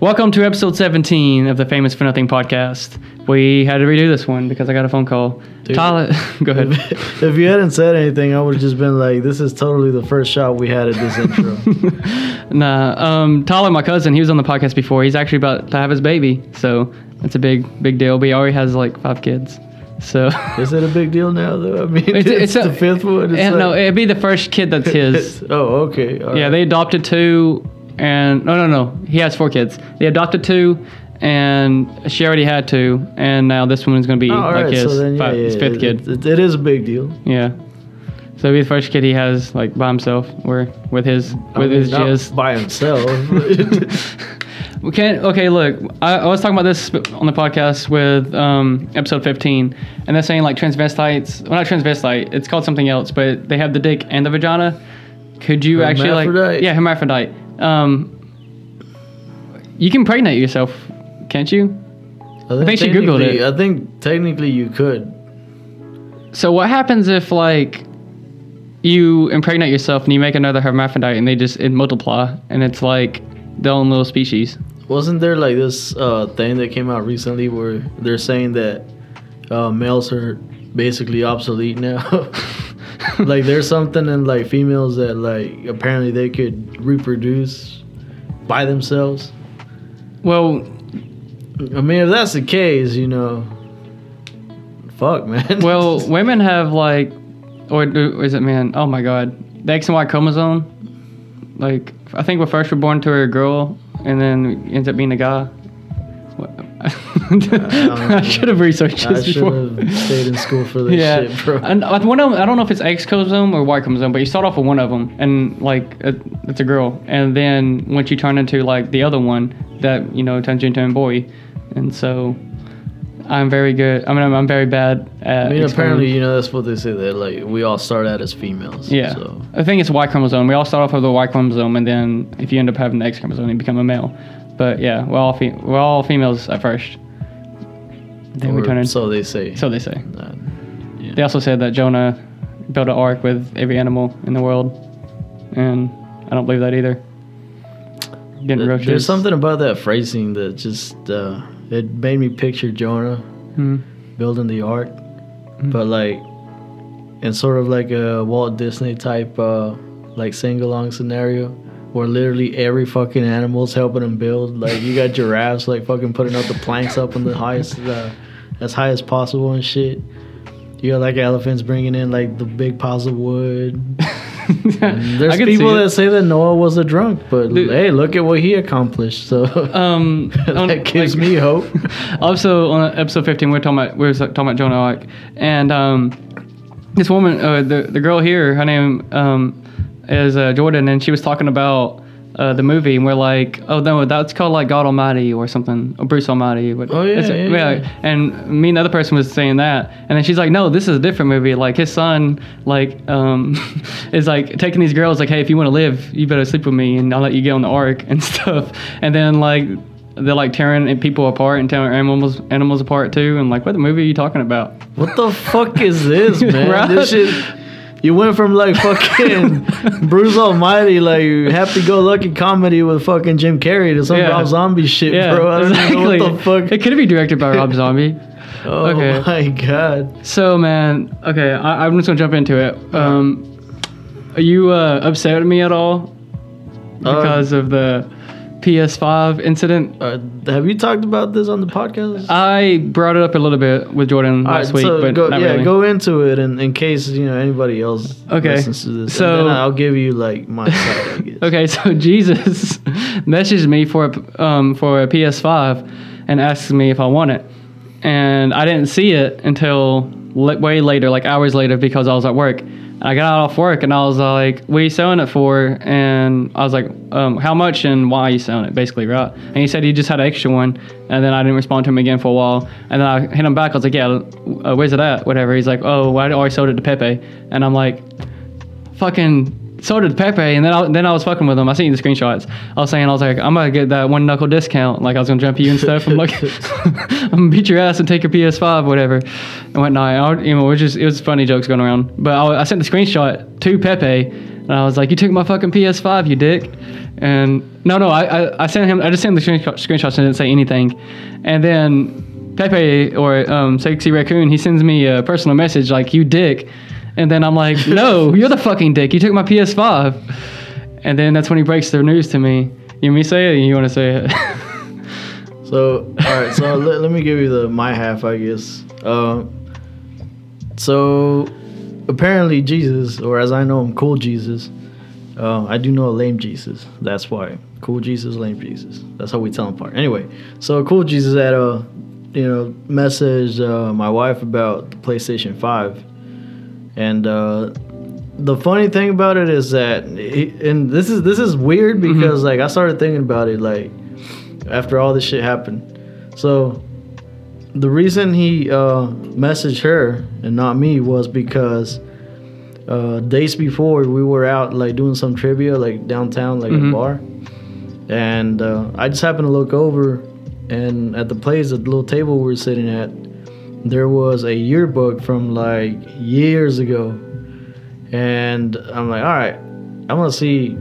Welcome to episode 17 of the Famous for Nothing podcast. We had to redo this one because I got a phone call. Dude. Tyler, go ahead. if you hadn't said anything, I would have just been like, "This is totally the first shot we had at this intro." nah, um, Tyler, my cousin, he was on the podcast before. He's actually about to have his baby, so it's a big, big deal. But he already has like five kids, so is it a big deal now? Though I mean, It's- it's, it's a- the fifth one. It's Yeah, no, it'd be the first kid that's his. oh, okay. all yeah, right. they adopted two, and no, no, no, he has four kids. They adopted two, and she already had two, and now this one is going to be Oh, like right, his, so then, yeah, five- yeah, his fifth it- kid. It, it is a big deal. Yeah. So it'll be the first kid he has like by himself or with his I with mean, his not jizz. by himself. We can't. Okay, look, I, I was talking about this on the podcast with um, episode 15, and they're saying like transvestites. Well, not transvestite. It's called something else, but they have the dick and the vagina. Could you actually like? Yeah, hermaphrodite. Um, you can pregnate yourself, can't you? I think she Googled it. I think technically you could. So what happens if like you impregnate yourself and you make another hermaphrodite and they just it multiply and it's like their own little species? Wasn't there like this uh, thing that came out recently where they're saying that uh, males are basically obsolete now? like there's something in like females that like apparently they could reproduce by themselves. Well, I mean, if that's the case, you know, fuck, man. well, women have like, or, do- is it man? Oh my god, the X and Y chromosome. Like I think we're first we're born to a girl and then ends up being a guy. I should have researched I this should before. have stayed in school for this yeah, shit, bro. and uh, one of 'em- I don't know if it's X chromosome or Y chromosome, but you start off with one of them, and like it, it's a girl, and then once you turn into like the other one, that you know turns you into a boy, and so I'm very good. I mean, I'm, I'm very bad at. I mean, explaining- apparently, you know, that's what they say that like we all start out as females. Yeah, So I think it's Y chromosome. We all start off with the Y chromosome, and then if you end up having the X chromosome, you become a male. But yeah, we're all fe- we're all females at first. Then we or turn into. so they say. So they say. Uh, yeah. They also said that Jonah built an ark with every animal in the world, and I don't believe that either. Getting There- roaches. There's something about that phrasing that just uh, it made me picture Jonah Hmm. building the ark, Mm-hmm. but like in sort of like a Walt Disney type uh, like sing along scenario where literally every fucking animal's helping them build. Like you got giraffes like fucking putting up the planks up on the highest uh, as high as possible and shit. You got like elephants bringing in like the big piles of wood. There's people that say that Noah was a drunk, but Dude. hey, look at what he accomplished. So Um, on- that gives like- me hope. also on episode 15 we we're talking about we were talking about Jonah Ark and um, this woman uh, the the girl here her name um, is uh, Jordan and she was talking about uh, the movie and we're like oh no that's called like God Almighty or something or Bruce Almighty What- Oh, yeah, it's- yeah, yeah. and me and the other person was saying that and then she's like no this is a different movie like his son like um, is like taking these girls like hey if you want to live you better sleep with me and I'll let you get on the ark and stuff and then like they're like tearing people apart and tearing animals animals apart too. And like, what the movie are you talking about? What the fuck is this, man? Right? This shit. You went from like fucking Bruce Almighty, like happy-go-lucky comedy with fucking Jim Carrey to some Yeah. Rob Zombie shit, Yeah, bro. I don't exactly. know what the fuck. It could be directed by Rob Zombie. oh okay. my god. So man, okay, I, I'm just gonna jump into it. Um, are you uh, upset with me at all because of the PS5 incident? Uh, have you talked about this on the podcast? I brought it up a little bit with Jordan All last right, week, so but go, yeah, really. go into it, and in case you know anybody else Okay, listens to this, so- I'll give you like my side. Okay, so Jesus messaged me for a, um, for a PS5 and asked me if I want it, and I didn't see it until way later, like hours later, because I was at work. I got out off work and I was like, "What are you selling it for?" And I was like, um, "How much and why are you selling it?" Basically, right? And he said he just had an extra one, and then I didn't respond to him again for a while. And then I hit him back. I was like, "Yeah, uh, where's it at?" Whatever. He's like, "Oh, well, I already sold it to Pepe," and I'm like, "Fucking." So did Pepe, and then I, then I was fucking with him. I you the screenshots. I was saying, I was like, I'm gonna get that one knuckle discount. Like I was gonna jump you and stuff. I'm like, I'm gonna beat your ass and take your PS5, whatever, and whatnot. I, you know, it was just it was funny jokes going around. But I, I sent the screenshot to Pepe, And I was like, "You took my fucking PS5, you dick." And no, no, I, I, I sent him. I just sent the screenshot, screenshots and didn't say anything. And then Pepe or um, Sexy Raccoon, he sends me a personal message like, "You dick." And then I'm like, "No, you're the fucking dick. You took my PS5." And then that's when he breaks the news to me. You want me to say it? You want to say it? So, all right. So let, let me give you the my half, I guess. Uh, so apparently Jesus, or as I know him, Cool Jesus. Uh, I do know a lame Jesus. That's why Cool Jesus, lame Jesus. That's how we tell him apart. Anyway, so Cool Jesus had a, you know, message uh, my wife about the PlayStation Five, and uh, the funny thing about it is that, he, and this is this is weird because like I started thinking about it like after all this shit happened. So the reason he uh, messaged her and not me was because uh, days before we were out like doing some trivia like downtown like Mhm. a bar, and uh, I just happened to look over, and at the place at the little table we were sitting at, there was a yearbook from like years ago, and I'm like, all right, I'm gonna see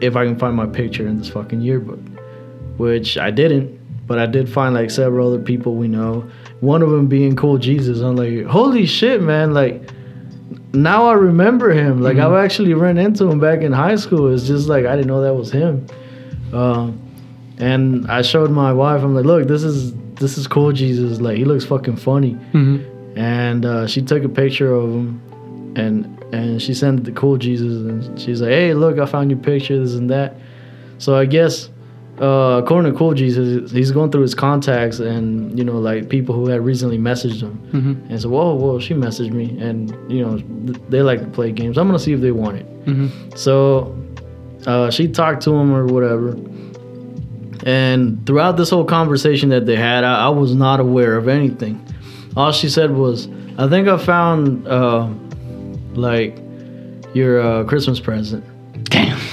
if I can find my picture in this fucking yearbook which I didn't, but I did find like several other people we know. One of them being Cool Jesus. I'm like, holy shit, man! Like now I remember him. Like I've actually ran into him back in high school. It's just like I didn't know that was him. Um, and I showed my wife. I'm like, look, this is this is Cool Jesus. Like he looks fucking funny. hmm And uh, she took a picture of him, and and she sent it to Cool Jesus, and she's like, "Hey, look, I found your pictures and that." So I guess, uh, according to Cool Jesus, he's going through his contacts and you know like people who had recently messaged him, hmm and so whoa, whoa, she messaged me, and you know th- they like to play games. I'm gonna see if they want it. hmm So uh, she talked to him or whatever. And throughout this whole conversation that they had, I, I was not aware of anything. All she said was, I think I found uh, like your uh, Christmas present. Damn.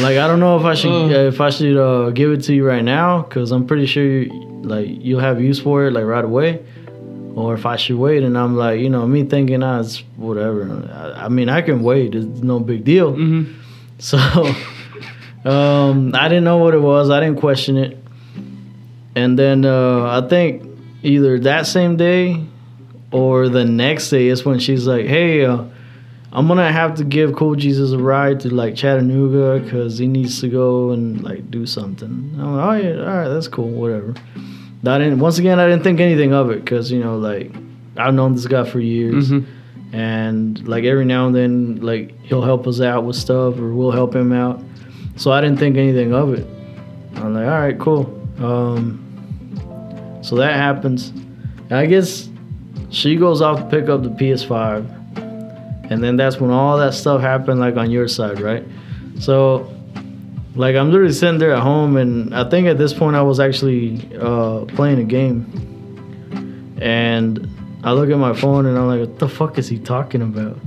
Like I don't know if I should uh, if I should uh, give it to you right now because I'm pretty sure you, like you'll have use for it like right away, or if I should wait. And I'm like, you know, me thinking, ah, it's whatever. I, I mean, I can wait. It's no big deal. hmm So um, I didn't know what it was. I didn't question it. And then uh, I think either that same day or the next day is when she's like, "Hey, uh, I'm gonna have to give Cool Jesus a ride to like Chattanooga because he needs to go and like do something." I'm like, "Oh yeah, all right, that's cool, whatever." I didn't. Once again, I didn't think anything of it because you know, like I've known this guy for years hmm and like every now and then like he'll help us out with stuff or we'll help him out so i didn't think anything of it. I'm like all right cool. Um, so that happens. And i guess she goes off to pick up the ps5 and then that's when all that stuff happened like on your side right? So like i'm literally sitting there at home and i think at this point i was actually uh, playing a game. And I look at my phone and I'm like, what the fuck is he talking about?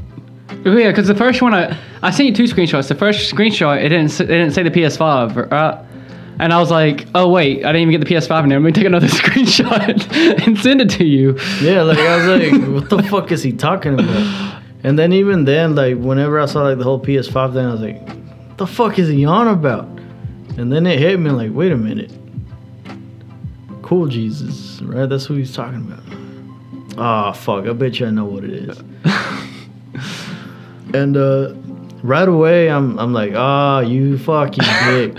Yeah, because the first one I I sent you two screenshots. The first screenshot it didn't it didn't say the PS5, uh, and I was like, oh wait, I didn't even get the PS5 in there. Let me take another screenshot and send it to you. Yeah, like I was like, what the fuck is he talking about? And then even then, like whenever I saw like the whole PS5 thing, I was like, what the fuck is he on about? And then it hit me like, wait a minute. Cool Jesus, right? That's who he's talking about. Ah, fuck. I bet you I know what it is. and uh, right away, I'm I'm like, ah, you fucking dick.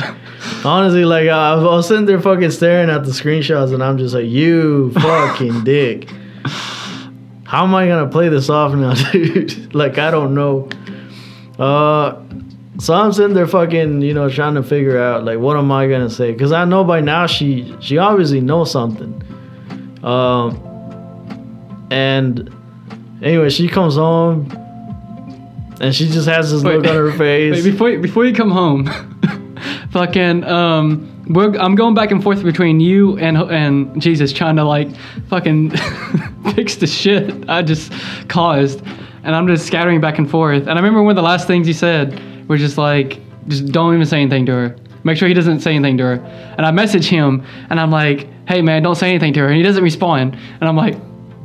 Honestly, like I, I was sitting there fucking staring at the screenshots, and I'm just like, you fucking dick. How am I gonna play this off now, dude? like I don't know. Uh, so I'm sitting there fucking, you know, trying to figure out like what am I gonna say? Cause I know by now she she obviously knows something. Um, and anyway, she comes home, and she just has this look on her face. Wait, before you- before you come home, fucking um, we're, I'm going back and forth between you and and Jesus, trying to like fucking fix the shit I just caused, and I'm just scattering back and forth. And I remember one of the last things you said were just like, just don't even say anything to her. Make sure he doesn't say anything to her. And I message him, and I'm like, hey man, don't say anything to her. And he doesn't respond, and I'm like.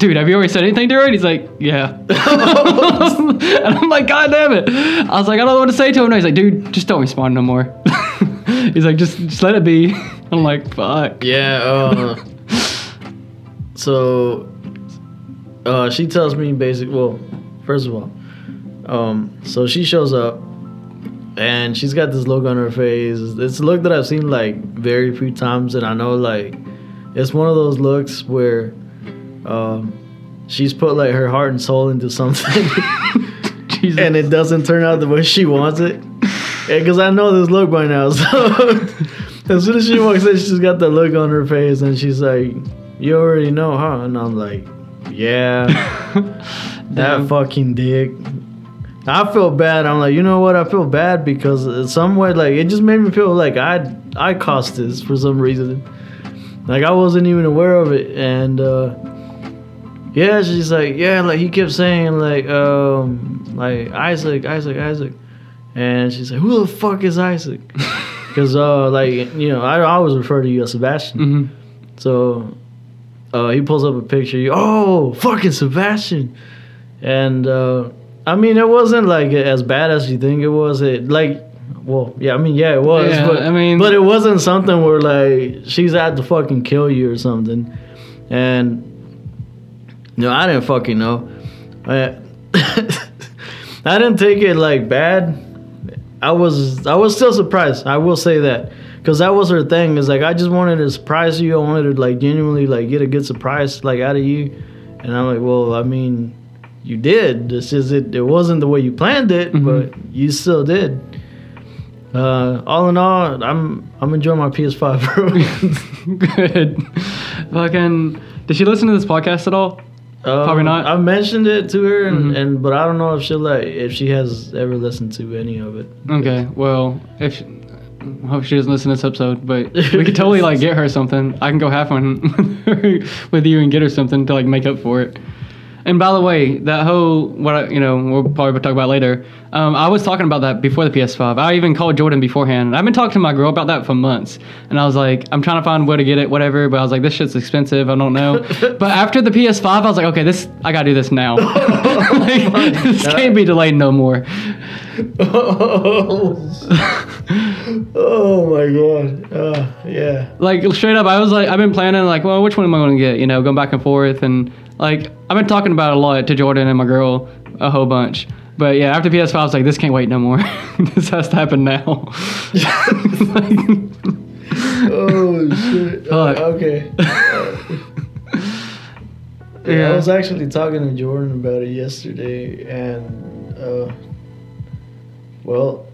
Dude, have you already said anything to her? And he's like, yeah. and I'm like, God damn it. I was like, I don't know what to say to him. And he's like, dude, just don't respond no more. he's like, just, just let it be. I'm like, fuck. Yeah. Uh, so, uh, she tells me basic. Well, first of all, um, so she shows up, and she's got this look on her face. It's a look that I've seen like very few times, and I know like it's one of those looks where, um, she's put like her heart and soul into something, Jesus. and it doesn't turn out the way she wants it. Because I know this look by now, so. As soon as she walks in, she's got that look on her face, and she's like, "You already know, huh?" And I'm like, "Yeah, that fucking dick." I feel bad. I'm like, you know what? I feel bad because in some way, like, it just made me feel like I I caused this for some reason. Like I wasn't even aware of it, and uh, yeah, she's like, yeah, like he kept saying like, um, like Isaac, Isaac, Isaac, and she's like, who the fuck is Isaac? Because uh, like you know, I always refer to you as Sebastian. hmm So uh, he pulls up a picture. You, oh, fucking Sebastian. And uh, I mean, it wasn't like as bad as you think it was. It like, well, yeah, I mean, yeah, it was. Yeah, but I mean- but it wasn't something where like she's out to fucking kill you or something. And no, I didn't fucking know. I, I didn't take it like bad. I was I was still surprised. I will say that because that was her thing. Is like I just wanted to surprise you. I wanted to like genuinely like get a good surprise like out of you. And I'm like, well, I mean, you did. This is it. It wasn't the way you planned it, Mhm. but you still did. Uh, all in all, I'm I'm enjoying my PS5, bro. Good. Fucking. Did she listen to this podcast at all? Um, Probably not. I've mentioned it to her, and, Mhm. and but I don't know if she'll like if she has ever listened to any of it. Okay. Well, if she, I hope she doesn't listen to this episode, but we could totally like get her something. I can go half one with you and get her something to like make up for it. And by the way, that whole what I, you know we'll probably talk about later. Um, I was talking about that before the PS5. I even called Jordan beforehand. I've been talking to my girl about that for months, and I was like, I'm trying to find where to get it, whatever. But I was like, this shit's expensive. I don't know. but after the PS5, I was like, okay, this I gotta do this now. like, this can't be delayed no more. oh my god! Uh, yeah. like straight up, I was like, I've been planning like, well, which one am I going to get? You know, going back and forth, and like I've been talking about it a lot to Jordan and my girl a whole bunch. But yeah, after PS5, I was like, this can't wait no more. this has to happen now. Oh shit. Uh, okay. Yeah. I was actually talking to Jordan about it yesterday, and uh, well,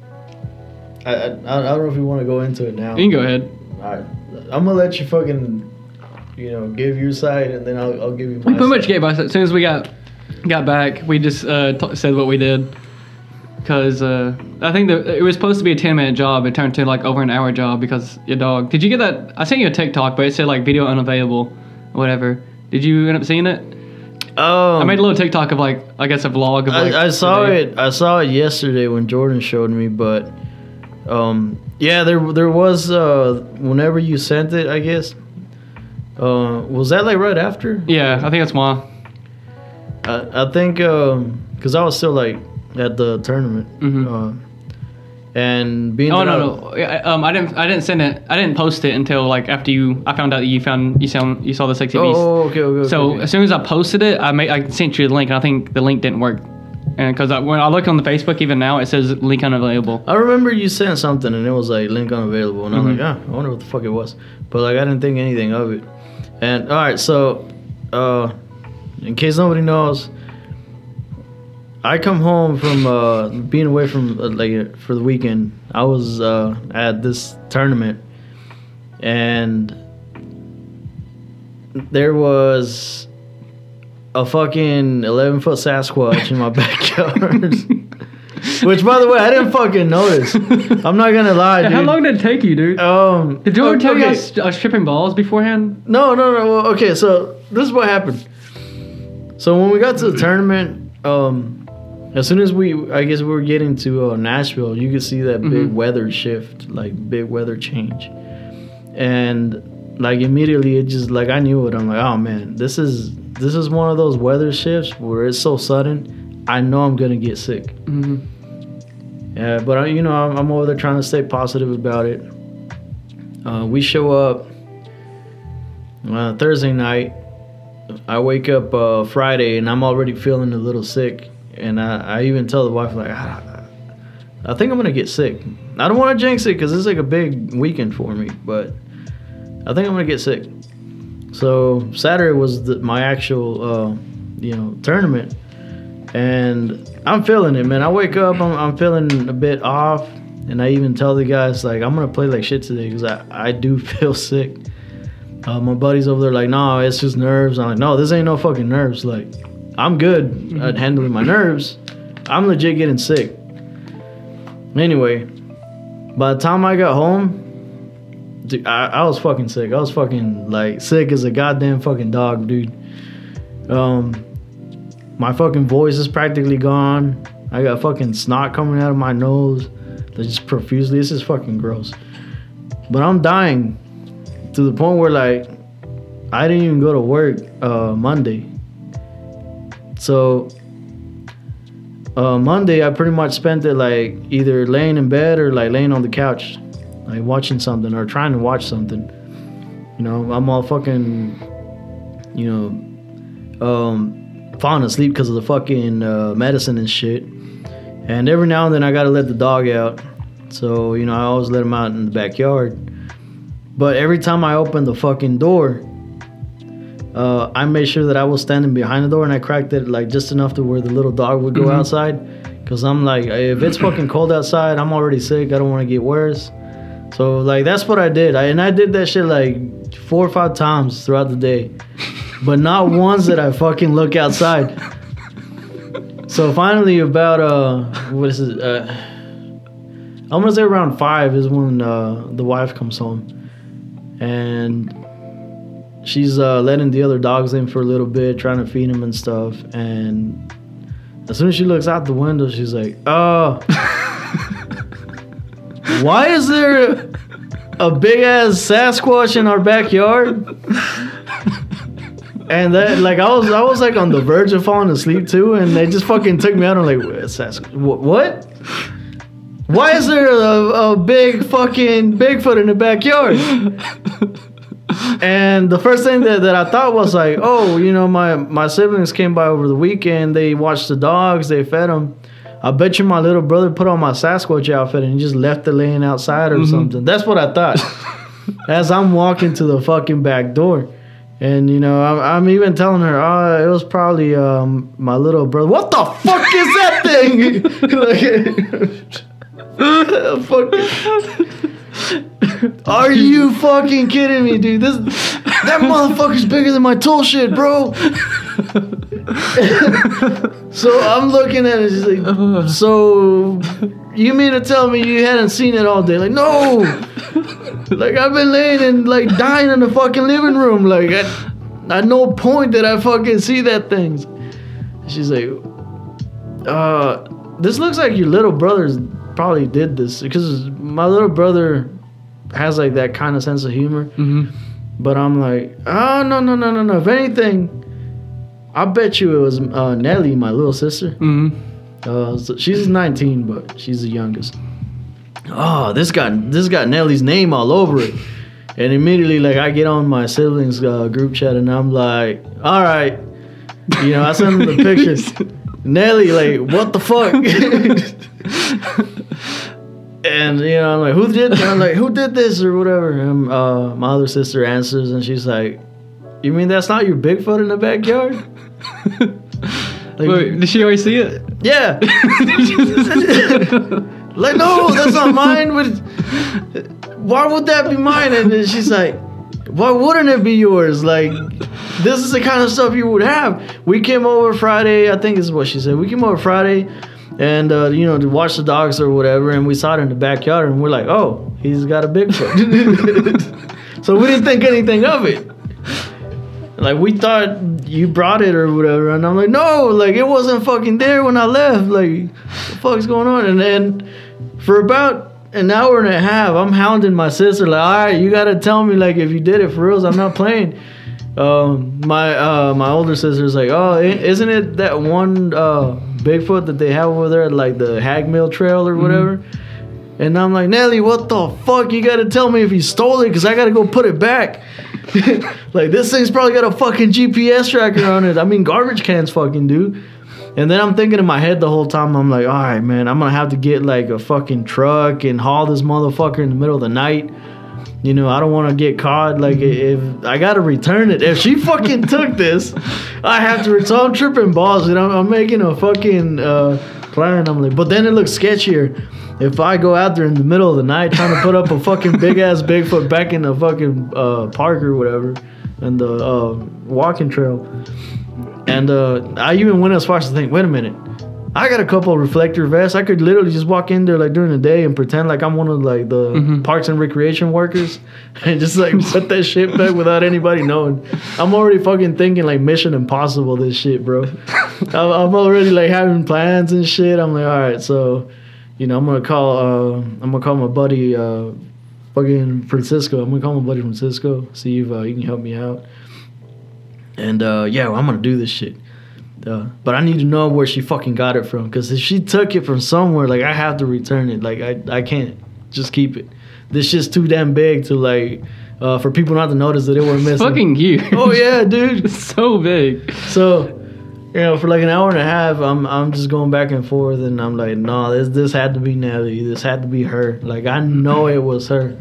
I, I I don't know if you want to go into it now. you can go ahead. Alright, I'm gonna let you fucking, you know, give your side, and then I'll, I'll give you my. We pretty much gave us as soon as we got got back. We just uh, t- said what we did because uh, I think that it was supposed to be a ten minute job. It turned to like over an hour job because your dog. Did you get that? I sent you a TikTok, but it said like video unavailable, or whatever. Did you end up seeing it? Um, I made a little TikTok of like I guess a vlog of like I, I saw it. I saw it yesterday when Jordan showed me, but um, yeah, there there was uh, whenever you sent it, I guess. Uh, was that like right after? Yeah, I think that's why. I, I think because I was still like at the tournament, Mhm. uh, and being Oh I- no no, Yeah, um, I didn't I didn't send it. I didn't post it until like after you. I found out that you found you saw you saw the sexy beast. Oh, okay, okay. okay, So okay. as soon as I posted it, I made I sent you the link, and I think the link didn't work. And because when I look on the Facebook, even now it says link unavailable. I remember you sent something and it was like link unavailable, and I was Mhm. like, ah, I wonder what the fuck it was. But like, I didn't think anything of it. And all right, so uh, in case nobody knows, I come home from uh, being away from uh, like for the weekend. I was uh, at this tournament, and there was a fucking eleven foot Sasquatch in my backyard. Which, by the way, I didn't fucking notice. I'm not gonna lie, dude. How long did it take you, dude? Um, did you ever tell me I okay. was, I was stripping balls beforehand? No, no, no. Well, okay, so this is what happened. So when we got to the tournament, um, as soon as we, I guess we were getting to uh, Nashville, you could see that big Mhm. weather shift, like big weather change, and like immediately it just like I knew it. I'm like, oh man, this is this is one of those weather shifts where it's so sudden. I know I'm gonna get sick. hmm Yeah, but I, you know, I'm, I'm over there trying to stay positive about it. Uh, we show up uh, Thursday night. I wake up uh, Friday and I'm already feeling a little sick. And I, I even tell the wife like, "Ah, I think I'm gonna get sick. I don't want to jinx it because it's like a big weekend for me, but I think I'm gonna get sick. So Saturday was the, my actual, uh, you know, tournament, and I'm feeling it, man. I wake up, I'm, I'm feeling a bit off, and I even tell the guys like I'm gonna play like shit today because I, I do feel sick. Uh, my buddies over there like, no, it's just nerves. I'm like, no, this ain't no fucking nerves. Like, I'm good at handling my nerves. I'm legit getting sick. Anyway, by the time I got home, dude, I, I was fucking sick. I was fucking like sick as a goddamn fucking dog, dude. Um, my fucking voice is practically gone. I got fucking snot coming out of my nose, just profusely. This is fucking gross. But I'm dying to the point where like I didn't even go to work uh, Monday. So uh, Monday I pretty much spent it like either laying in bed or like laying on the couch, like watching something or trying to watch something. You know, I'm all fucking, you know, um, falling asleep because of the fucking uh, medicine and shit. And every now and then I gotta let the dog out. So, you know, I always let him out in the backyard. But every time I open the fucking door, uh, I made sure that I was standing behind the door and I cracked it like just enough to where the little dog would go Mhm. outside. Cause I'm like, if it's fucking cold outside, I'm already sick. I don't want to get worse. So like that's what I did. I, and I did that shit like four or five times throughout the day, but not once did I fucking look outside. So finally, about uh, what is it? Uh, I'm gonna say around five is when uh, the wife comes home, and she's uh, letting the other dogs in for a little bit, trying to feed them and stuff. And as soon as she looks out the window, she's like, "Oh, why is there a big ass Sasquatch in our backyard?" And then, like, I was, I was like on the verge of falling asleep too, and they just fucking took me out. I'm like, "What? Sasquatch? What? Why is there a, a big fucking Bigfoot in the backyard?" And the first thing that, that I thought was like, oh, you know, my, my siblings came by over the weekend. They watched the dogs. They fed them. I bet you my little brother put on my Sasquatch outfit and just left it laying outside or Mhm. something. That's what I thought. As I'm walking to the fucking back door. And, you know, I'm, I'm even telling her, oh, it was probably um, my little brother. What the fuck is that thing? fucking. Are you fucking kidding me, dude? This that motherfucker's bigger than my tool shed, bro. So I'm looking at it, she's like, so you mean to tell me you hadn't seen it all day? Like, no. Like I've been laying and like dying in the fucking living room. Like at, at no point did I fucking see that thing. She's like, uh, this looks like your little brother's probably did this because my little brother has like that kind of sense of humor. hmm But I'm like, oh no no no no no. If anything, I bet you it was uh, Nelly, my little sister. Mm-hmm. Uh, so she's 19, but she's the youngest. Oh, this got this got Nelly's name all over it. And immediately, like, I get on my siblings uh, group chat, and I'm like, all right, you know, I send them the pictures. Nelly, like, what the fuck? and you know, I'm like, who did? I'm like, who did this or whatever? And uh, my other sister answers, and she's like, you mean that's not your Bigfoot in the backyard? Like, Wait, did she already see it? yeah. like, no, that's not mine. But why would that be mine? And then she's like, why wouldn't it be yours? Like, this is the kind of stuff you would have. We came over Friday. I think is what she said. We came over Friday, and uh, you know, to watch the dogs or whatever. And we saw it in the backyard, and we're like, oh, he's got a Bigfoot. so we didn't think anything of it. Like we thought you brought it or whatever, and I'm like, no, like it wasn't fucking there when I left. Like, what the fuck's going on? And then for about an hour and a half, I'm hounding my sister, like, all right, you gotta tell me like if you did it for reals. I'm not playing. um, my uh, my older sister's like, oh, isn't it that one uh, Bigfoot that they have over there, at, like the Hagmill Trail or whatever? And I'm like, Nelly, what the fuck? You gotta tell me if he stole it, cause I gotta go put it back. like this thing's probably got a fucking GPS tracker on it. I mean, garbage cans fucking do. And then I'm thinking in my head the whole time, I'm like, all right, man, I'm gonna have to get like a fucking truck and haul this motherfucker in the middle of the night. You know, I don't want to get caught. Like, if I gotta return it, if she fucking took this, I have to return. I'm tripping balls, and I'm, I'm making a fucking uh, plan. I'm like, but then it looks sketchier. If I go out there in the middle of the night trying to put up a fucking big ass Bigfoot back in the fucking uh, park or whatever, and the uh, walking trail, and uh, I even went as far as to think, wait a minute. I got a couple of reflector vests. I could literally just walk in there like during the day and pretend like I'm one of like the Mhm. parks and recreation workers and just like put that shit back without anybody knowing. I'm already fucking thinking like Mission Impossible this shit, bro. I'm I'm already like having plans and shit. I'm like, all right, so you know, I'm gonna call. Uh, I'm gonna call my buddy, uh, fucking Francisco. I'm gonna call my buddy Francisco. See if uh, he can help me out. And uh, yeah, I'm gonna do this shit. Uh, but I need to know where she fucking got it from. Because if she took it from somewhere, like I have to return it. Like I, I can't just keep it. This shit's too damn big to like uh, for people not to notice that it went missing. Fucking huge. Oh yeah, dude. It's so big. So, you know, for like an hour and a half, I'm I'm just going back and forth, and I'm like, no, this this had to be Nelly. This had to be her. Like I know it was her.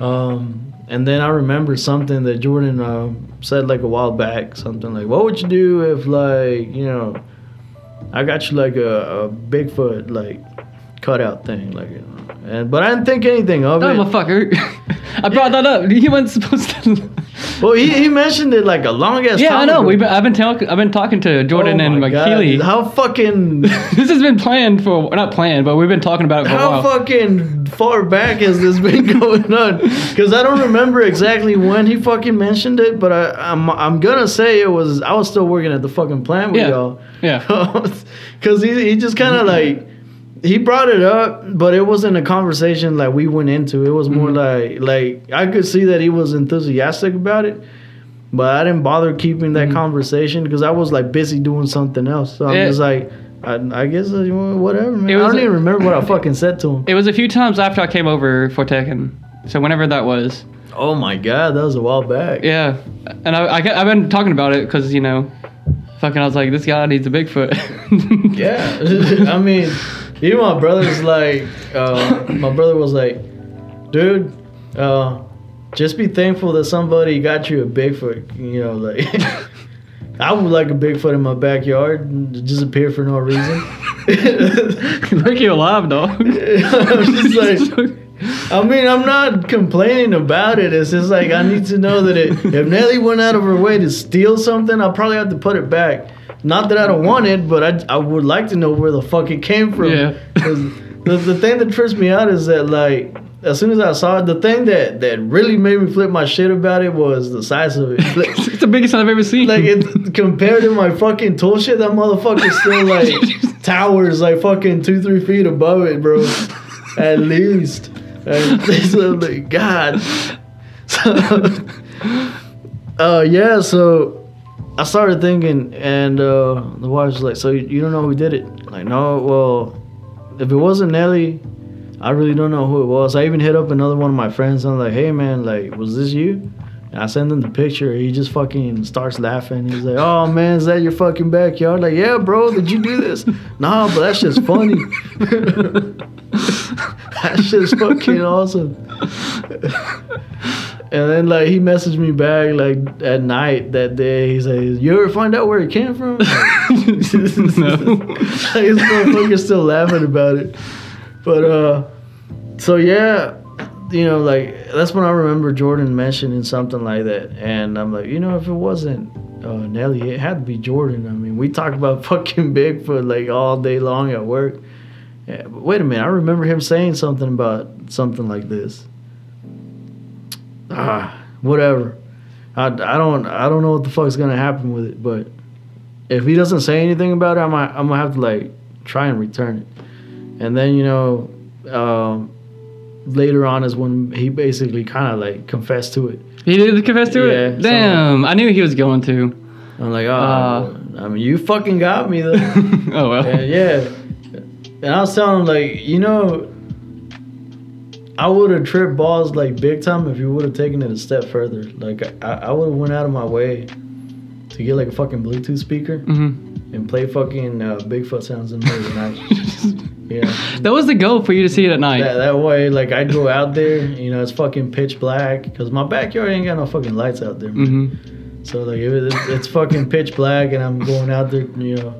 Um, and then I remember something that Jordan uh, said like a while back. Something like, "What would you do if like you know, I got you like a, a Bigfoot like cutout thing, like." You know. And but I didn't think anything of Oh, it. motherfucker. I brought that up. He wasn't supposed to. Well, he, he mentioned it like a long ass. yeah, I know. ago. We've been, I've been talking. I've been talking to Jordan Oh and McKeely. How fucking this has been planned for not planned, but we've been talking about it for a How fucking far back has this been going on? Because I don't remember exactly when he fucking mentioned it, but I, I'm I'm gonna say it was I was still working at the fucking plant with Yeah. y'all. Yeah. Because he he just kind of like he brought it up, but it wasn't a conversation like we went into. It was more Mm-hmm. like like I could see that he was enthusiastic about it. But I didn't bother keeping that Mhm. conversation because I was like busy doing something else. So I'm It- just like, I, I guess uh, whatever, man. I don't a- even remember what I fucking said to him. It was a few times after I came over for Tekken. So whenever that was. Oh my god, that was a while back. Yeah. And I, I, have been talking about it because, you know, fucking I was like, this guy needs a Bigfoot. Yeah. I mean, even my brother's like, uh, my brother was like, dude, uh, just be thankful that somebody got you a Bigfoot. You know, like, I would like a Bigfoot in my backyard and just appear for no reason. Make you alive, dog. I'm just like, I mean, I'm not complaining about it. It's just like I need to know that it, if Nelly went out of her way to steal something, I'll probably have to put it back. Not that I don't want it, but I, I would like to know where the fuck it came from. Yeah. the, the thing that trips me out is that like as soon as I saw it, the thing that that really made me flip my shit about it was the size of it. Like, it's the biggest I've ever seen. like it compared to my fucking tool shit, that motherfucker still like towers like fucking two, three feet above it, bro. At least. And so like, God. So, uh, yeah, so I started thinking, and uh, the wife was like, "So you, don't know who did it?" Like, no. Well, if it wasn't Nelly, I really don't know who it was. I even hit up another one of my friends. And I'm like, "Hey, man, like, was this you?" And I send him the picture. He just fucking starts laughing. He's like, "Oh man, is that your fucking backyard?" Like, "Yeah, bro. Did you do this?" nah, but that's just funny. that's just fucking awesome. And then like he messaged me back like at night that day. He says, "You ever find out where it came from?" no. like, this motherfucker's still laughing about it. But uh, so yeah, you know, like that's when I remember Jordan mentioning something like that, and I'm like, you know, if it wasn't uh, Nelly, it had to be Jordan. I mean, we talk about fucking Bigfoot like all day long at work. Yeah, but wait a minute, I remember him saying something about something like this. Ah, whatever. I, I don't I don't know what the fuck's gonna happen with it, but if he doesn't say anything about it, I might I'm gonna have to like try and return it. And then you know, um, later on is when he basically kind of like confessed to it. He did confess to Yeah, it. Damn, I knew he was going to. I'm like, oh, Uh. I mean, you fucking got me though. oh well. yeah, yeah. And I was telling him like, you know, I would have tripped balls like big time if you would have taken it a step further. Like I, I would have went out of my way to get like a fucking Bluetooth speaker hmm and play fucking uh, Bigfoot sounds in the middle of the night. Yeah. That was the goal for you to see it at night. That, that way, like I'd go out there, you know, it's fucking pitch black because my backyard ain't got no fucking lights out there. man. hmm So like it, it's fucking pitch black, and I'm going out there, you know,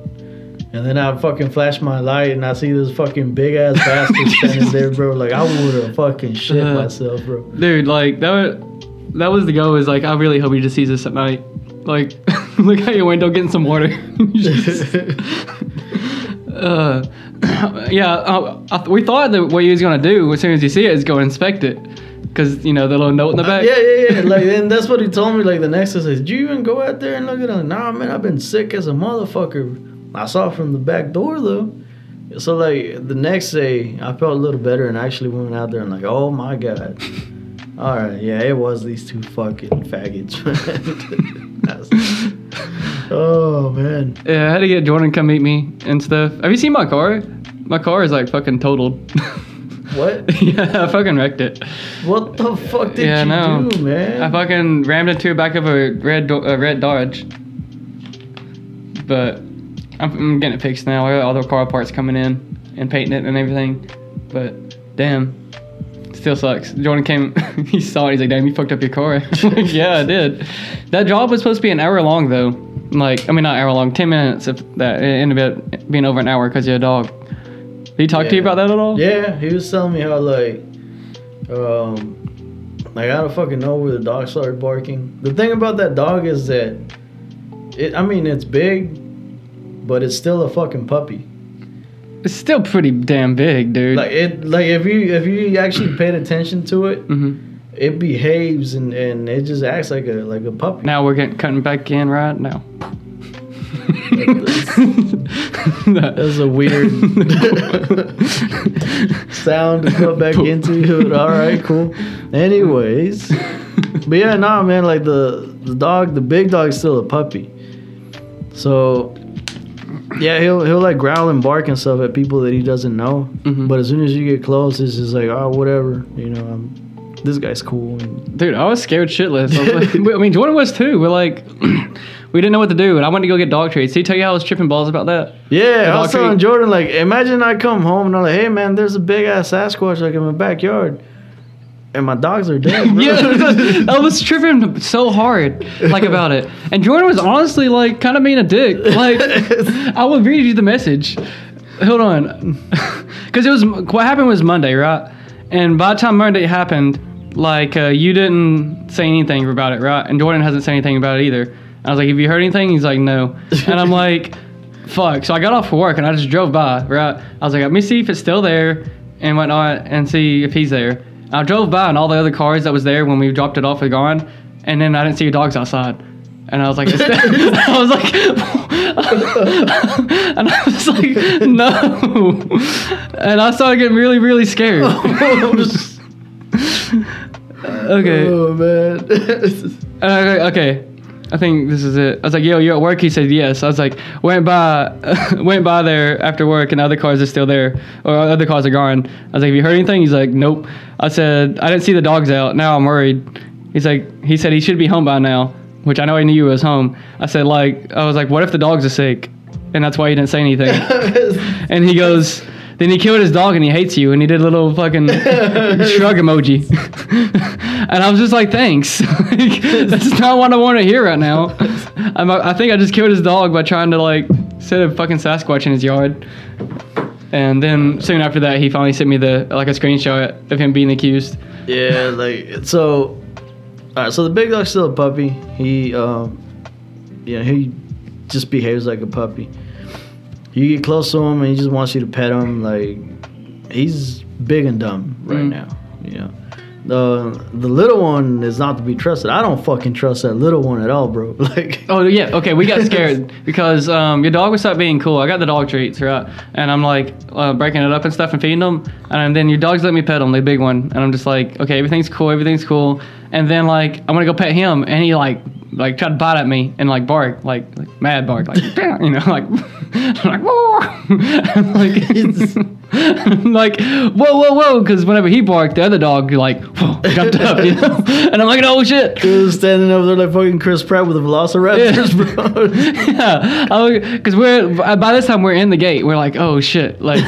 and then I fucking flash my light, and I see this fucking big ass bastard standing there, bro. Like I would have fucking shit Uh. myself, bro. Dude, like that. Was, that was the goal. Is like I really hope he just sees this at night. Like, look out your window, getting some water. uh, yeah, uh, I, we thought that what he was gonna do as soon as you see it is go inspect it, because you know the little note in the back. yeah, yeah, yeah. Like, and that's what he told me. Like the next day, says, "Did you even go out there and look at it?" Nah, man, I've been sick as a motherfucker. I saw it from the back door though. So like the next day, I felt a little better and actually went out there and like, oh my god. All right, yeah, it was these two fucking faggots. man. Oh man, Yeah, I had to get Jordan to come meet me and stuff. Have you seen my car? My car is like fucking totaled. what? yeah, I fucking wrecked it. What the fuck did Yeah, you know. do, man? I fucking rammed into the back of a red do- a red Dodge. But I'm, I'm getting it fixed now. I got all the car parts coming in and painting it and everything. But damn, still sucks. Jordan came, he saw it. He's like, "Damn, you fucked up your car." Like, yeah, I did. That job was supposed to be an hour long though. Like, I mean, not hour long, ten minutes. If that it ended up being over an hour because you had a dog. Did he talk to you about that at all? Yeah, he was telling me how like, um, like out of fucking know where the dog started barking. The thing about that dog is that, it. I mean, it's big, but it's still a fucking puppy. It's still pretty damn big, dude. Like it, like if you if you actually paid attention to it, hmm it behaves and and it just acts like a like a puppy. Now we're getting cutting back in right now. That's a weird sound to come back into. All right, cool. Anyways, but yeah, nah, man. Like the the dog, the big dog's still a puppy. So yeah, he'll he'll like growl and bark and stuff at people that he doesn't know. Mhm. But as soon as you get close, it's just like oh whatever, you know. I'm, this guy's cool. And Dude, I was scared shitless. I, like, I mean, Jordan was too. We're like, we didn't know what to do, and I went to go get dog treats. Did he tell you how I was tripping balls about that? yeah, I was telling Jordan like, imagine I come home and I'm like, hey man, there's a big ass Sasquatch like in my backyard, and my dogs are dead. Yeah, I was tripping so hard, like about it. And Jordan was honestly like kind of being a dick. Like, I will read you the message. Hold on, because it was what happened was Monday, right? And by the time Monday happened, like uh, you didn't say anything about it, right? And Jordan hasn't said anything about it either. I was like, "Have you heard anything?" He's like, "No," and I'm like, "Fuck!" So I got off work and I just drove by, right? I was like, "Let me see if it's still there and whatnot, and see if he's there." I drove by and all the other cars that was there when we dropped it off were gone, and then I didn't see your dogs outside. And I was like, I was like, and I was like, no. And I started getting really, really scared. okay. Oh man. Uh, okay. I think this is it. I was like, "Yo, you at work?" He said, "Yes." I was like, "Went by, went by there after work, and other cars are still there, or other cars are gone." I was like, "Have you heard anything?" He's like, "Nope." I said, "I didn't see the dogs out. Now I'm worried." He's like, he said he should be home by now, which I know he knew you was home. I said, like, I was like, "What if the dogs are sick?" And that's why he didn't say anything. And he goes, then he killed his dog and he hates you. And he did a little fucking shrug emoji. and I was just like, thanks. Like, That's not what I want to hear right now. I'm, I think I just killed his dog by trying to like set a fucking Sasquatch in his yard. And then soon after that, he finally sent me the like a screenshot of him being accused. yeah, like so. All right, so the big dog's still a puppy. He, um, you know, he just behaves like a puppy. You get close to him and he just wants you to pet him. Like he's big and dumb right Mm. now. You know, uh, the little one is not to be trusted. I don't fucking trust that little one at all, bro. Like, Oh yeah, okay. We got scared because um, your dog would stop being cool. I got the dog treats, right? And I'm like uh, breaking it up and stuff and feeding them, and then your dogs let me pet him, the big one, and I'm just like, okay, everything's cool, everything's cool. And then like I'm gonna go pet him, and he like like tried to bite at me and like bark, like, like mad bark, like you know, like like whoa, like like whoa whoa whoa, because whenever he barked, the other dog like whoa, jumped up, you know, and I'm like oh shit. he was standing over there like fucking Chris Pratt with the Velociraptors, bro. yeah, oh, because we're uh, by this time we're in the gate. We're like, oh shit, like,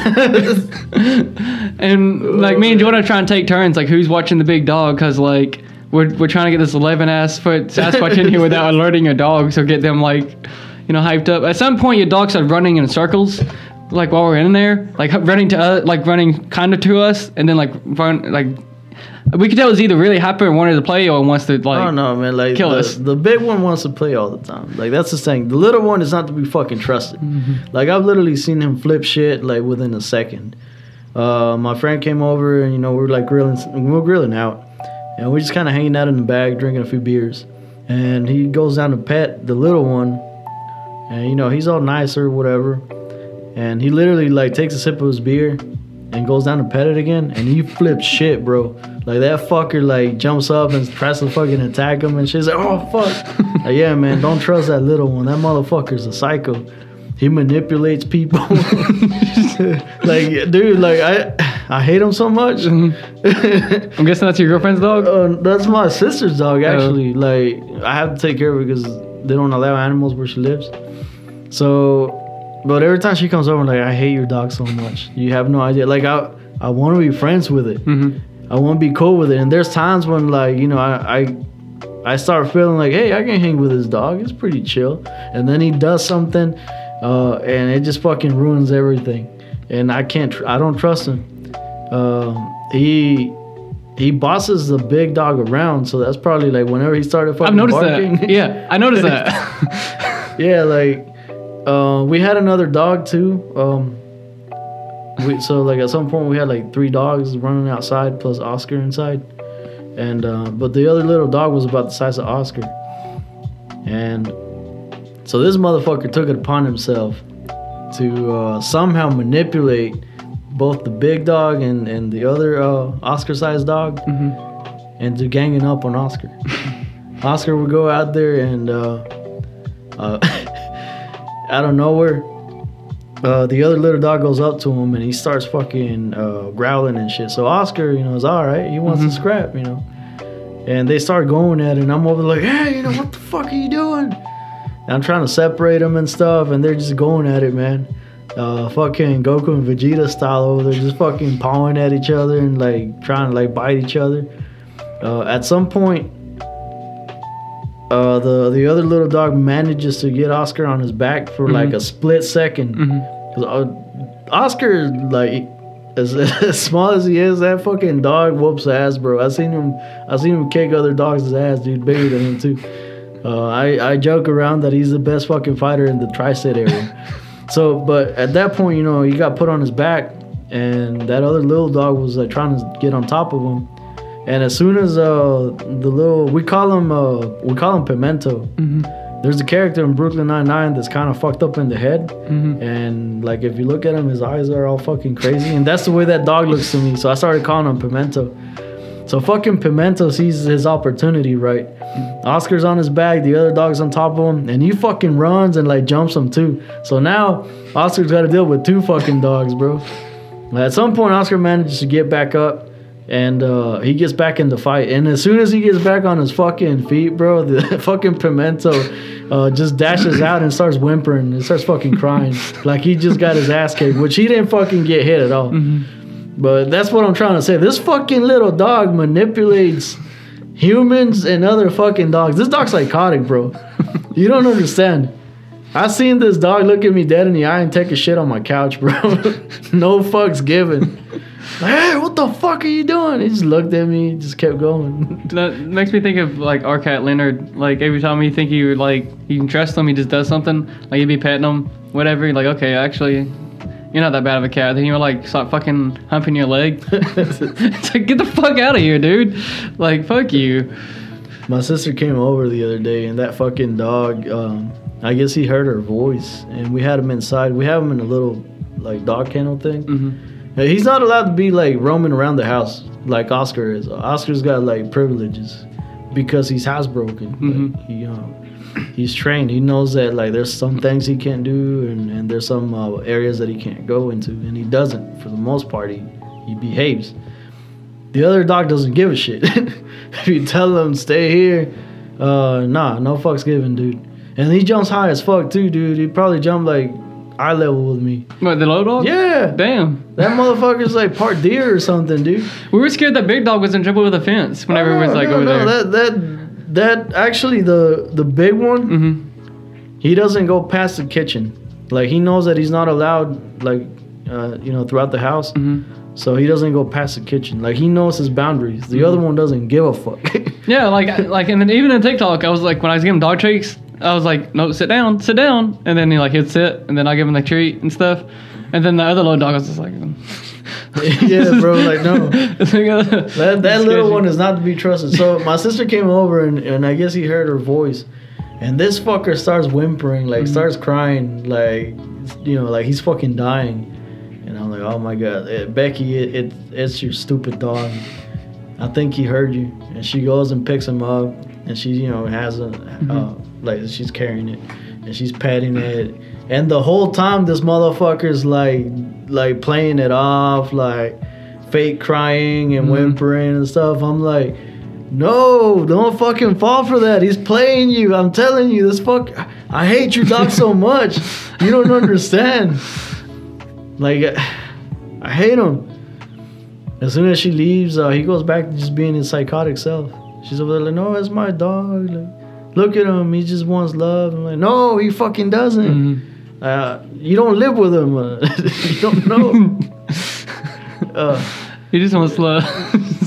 and like me and oh, Jordan are trying to take turns, like who's watching the big dog, because like we're we're trying to get this eleven ass foot Sasquatch in here without alerting your dog, so get them like, you know, hyped up. At some point, your dog started running in circles. Like while we're in there, like running to us, like running kind of to us, and then like run, like we could tell it was either really happy or wanted to play or wants to like. I don't know, man. Like Kill the, us. the big one wants to play all the time. Like that's the thing. The little one is not to be fucking trusted. Mm-hmm. Like I've literally seen him flip shit like within a second. Uh, my friend came over and you know we were like grilling, we were grilling out, and we're just kind of hanging out in the bag, drinking a few beers. And he goes down to pet the little one, and you know he's all nice or whatever. And he literally like takes a sip of his beer and goes down to pet it again, and he flips shit, bro. Like that fucker like jumps up and tries to fucking attack him, and she's like, "Oh fuck!" like, yeah, man, don't trust that little one. That motherfucker's a psycho. He manipulates people. like, dude, like I, I hate him so much. I'm guessing that's your girlfriend's dog. Uh, that's my sister's dog, actually. Like, I have to take care of it because they don't allow animals where she lives. So, but every time she comes over, like, I hate your dog so much. You have no idea. Like, I, I want to be friends with it. hmm I want to be cool with it. And there's times when, like, you know, I, I, I start feeling like, hey, I can hang with this dog. It's pretty chill. And then he does something, uh, and it just fucking ruins everything. And I can't, tr- I don't trust him. Um, he, he bosses the big dog around, so that's probably like whenever he started fucking I've noticed barking. that. Yeah, I noticed that. yeah, like uh, we had another dog too. Um, we, so like at some point we had like three dogs running outside plus Oscar inside, and uh, but the other little dog was about the size of Oscar, and so this motherfucker took it upon himself to uh, somehow manipulate both the big dog and, and the other uh, Oscar-sized dog Mhm. into ganging up on Oscar. Oscar would go out there and uh, uh, out of nowhere, uh, the other little dog goes up to him and he starts fucking uh, growling and shit. So Oscar, you know, is all right. He wants to scrap, you know. And they start going at it, and I'm over like, hey, you know, what the fuck are you doing? And I'm trying to separate them and stuff, and they're just going at it, man. Uh, fucking Goku and Vegeta style over there, just fucking pawing at each other and like trying to like bite each other. Uh, at some point, uh, the the other little dog manages to get Oscar on his back for like a split 2nd Mhm. 'Cause, uh, Oscar, like, as, as small as he is, that fucking dog whoops ass, bro. I seen him, I seen him kick other dogs' ass, dude, bigger than him too. Uh, I I joke around that he's the best fucking fighter in the tri-state area. so, but at that point, you know, he got put on his back, and that other little dog was like trying to get on top of him. And as soon as uh the little we call him uh we call him Pimento. There's a character in Brooklyn Nine Nine that's kind of fucked up in the head, Mhm. and like if you look at him, his eyes are all fucking crazy, and that's the way that dog looks to me. So I started calling him Pimento. So fucking Pimento sees his opportunity, right? Oscar's on his back, the other dog's on top of him, and he fucking runs and like jumps him too. So now Oscar's got to deal with two fucking dogs, bro. At some point, Oscar manages to get back up, and uh, he gets back in the fight. And as soon as he gets back on his fucking feet, bro, the fucking Pimento uh, just dashes out and starts whimpering and starts fucking crying like he just got his ass kicked, which he didn't fucking get hit at all. But that's what I'm trying to say. This fucking little dog manipulates humans and other fucking dogs. This dog's psychotic, bro. you don't understand. I seen this dog look at me dead in the eye and take a shit on my couch, bro. no fucks given. Like, hey, what the fuck are you doing? He just looked at me, just kept going. That makes me think of like our cat Leonard. Like every time you think you like you can trust him, he just does something. Like you'd be petting him, whatever. You're like, okay, actually, you're not that bad of a cat. Then you're like start fucking humping your leg. it's like get the fuck out of here, dude. Like fuck you. My sister came over the other day, and that fucking dog. Um, I guess he heard her voice, and we had him inside. We have him in a little like dog kennel thing. hmm Uh, He's not allowed to be like roaming around the house like Oscar is. Oscar's got like privileges because he's housebroken. Mhm. Like, he, um, he's trained. He knows that like there's some things he can't do, and, and there's some uh, areas that he can't go into, and he doesn't. For the most part, he he behaves. The other dog doesn't give a shit. if you tell him stay here, uh, nah, no fucks given, dude. And he jumps high as fuck too, dude. He probably jumped like eye level with me. What the low dog? Yeah. Damn. That motherfucker's like part deer or something, dude. We were scared that big dog was in trouble with a fence whenever Oh, it was like no, over no, there. That that that actually the the big one, hmm he doesn't go past the kitchen. Like he knows that he's not allowed, like uh, you know, throughout the house. hmm So he doesn't go past the kitchen. Like he knows his boundaries. The other one doesn't give a fuck. Yeah, like like, and then even in TikTok, I was like, when I was giving dog treats, I was like, no, sit down, sit down, and then he like he'd sit, and then I give him the treat and stuff, and then the other little dog was just like, yeah, bro. Like no. Uh, That, that little one is not to be trusted. So my sister came over and, and I guess he heard her voice, and this fucker starts whimpering, like Mhm. starts crying, like you know, like he's fucking dying. And I'm like, oh my god, Eh, Becky, it, it it's your stupid dog. I think he heard you. And she goes and picks him up, and she you know has a uh, like she's carrying it, and she's patting it. And the whole time, this motherfucker's like, like playing it off, like fake crying and Mhm. whimpering and stuff. I'm like, no, don't fucking fall for that. He's playing you. I'm telling you, this fuck. I hate your dog so much. You don't understand. Like, I hate him. As soon as she leaves, uh, he goes back to just being his psychotic self. She's over there like, no, it's my dog. Like, look at him. He just wants love. I'm like, no, he fucking doesn't. Mhm. Uh, you don't live with him. Uh, you don't know. uh, he just wants love.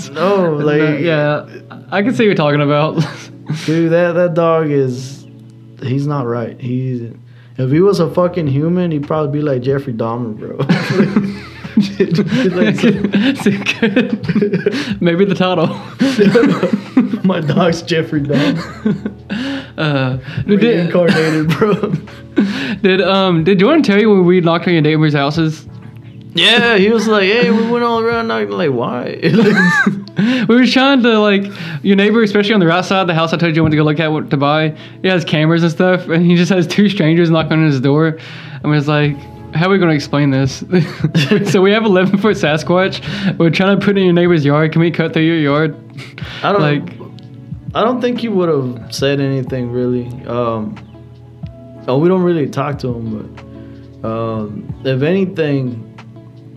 no, like yeah, I can see what you're talking about. dude, that that dog is he's not right. He's if he was a fucking human, he'd probably be like Jeffrey Dahmer, bro. Maybe the title. my dog's Jeffrey Dahmer, Uh, did, reincarnated, bro. did um did Jordan tell you when we knocked on your neighbors' houses? Yeah, he was like, hey, we went all around knocking. Like, why? we were trying to like your neighbor, especially on the right side of the house. I told you I went to go look at what to buy. He has cameras and stuff, and he just has two strangers knocking on his door. I was like, "How are we going to explain this?" so we have 11 foot Sasquatch. We're trying to put in your neighbor's yard. Can we cut through your yard? I don't Like- I don't think he would have said anything really. Um, oh, we don't really talk to him, but um, if anything,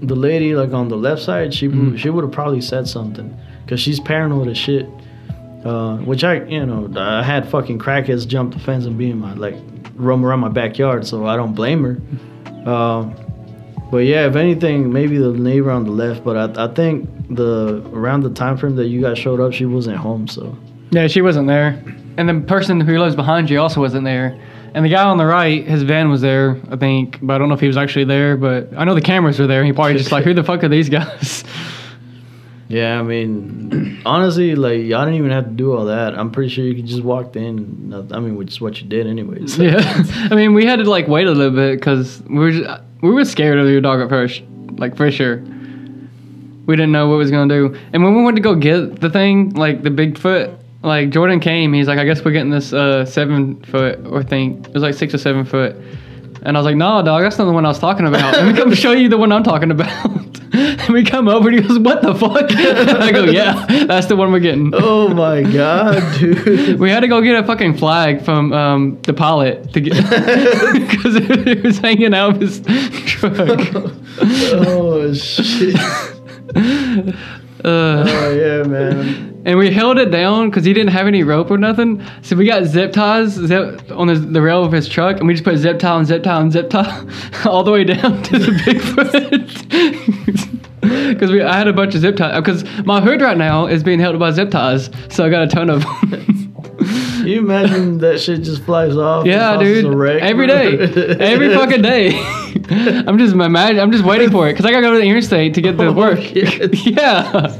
the lady like on the left side, she Mhm. she would have probably said something because she's paranoid as shit. Uh, which I you know I had fucking crackheads jump the fence and be in my like roam around my backyard, so I don't blame her. Um, but yeah, if anything, maybe the neighbor on the left. But I, I think the around the time frame that you guys showed up, she wasn't home. So Yeah, she wasn't there, and the person who lives behind you also wasn't there. And the guy on the right, his van was there, I think, but I don't know if he was actually there. But I know the cameras were there. He probably just like, who the fuck are these guys? yeah, I mean, honestly, like y'all didn't even have to do all that. I'm pretty sure you could just walked in. I mean, which is what you did anyways. yeah, I mean, we had to like wait a little bit because we were just, we were scared of your dog at first, like for sure. We didn't know what was gonna do, and when we went to go get the thing, like the Bigfoot, like Jordan came, he's like, I guess we're getting this uh, seven foot or thing. It was like six or seven foot, and I was like, No, dog, that's not the one I was talking about. Let me come show you the one I'm talking about. and we come over, and he goes, What the fuck? I go, Yeah, that's the one we're getting. oh my god, dude. We had to go get a fucking flag from um, the pilot to get because it was hanging out of his truck. oh shit. Uh, Oh yeah, man. and we held it down because he didn't have any rope or nothing. So we got zip ties zip on his, the rail of his truck, and we just put zip tie and zip tie and zip tie all the way down to the Bigfoot. Because we, I had a bunch of zip ties. Because my hood right now is being held by zip ties, so I got a ton of them. You imagine that shit just flies off? Yeah, dude. a wreck, Every. Every fucking day. I'm just. I'm just waiting for it because I gotta go to the interstate to get to Oh, work. yeah.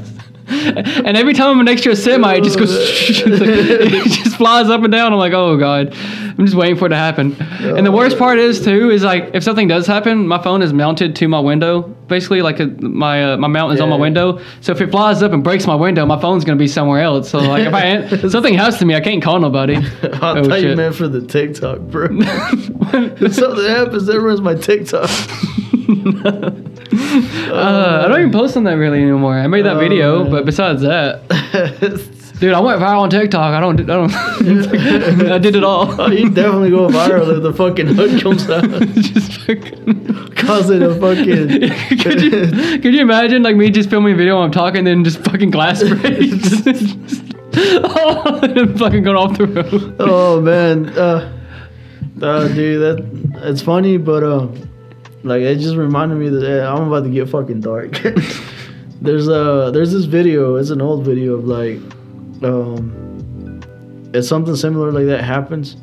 And every time I'm next to a semi, it just goes. it just flies up and down. I'm like, oh god. I'm just waiting for it to happen. And the worst part is too is like if something does happen, my phone is mounted to my window. Basically, like a, my uh, my mount is on my window. So if it flies up and breaks my window, my phone's gonna be somewhere else. So like if I something happens to me, I can't call nobody. I Oh, thought you shit. meant for the TikTok, bro. if something happens, that ruins my TikTok. Uh, I don't even post on that really anymore. I made that Oh, video, man. but besides that, dude, I went viral on TikTok. I don't, I don't, I did it all. oh, you definitely go viral if the fucking hood comes out, just fucking. causing a fucking. could you could you imagine like me just filming a video while I'm talking, then just fucking glass breaks, oh, and fucking going off the road. oh man, uh, uh, dude, that it's funny, but uh, like it just reminded me that eh, I'm about to get fucking dark. there's a there's this video. It's an old video of like, um, it's something similar like that happens,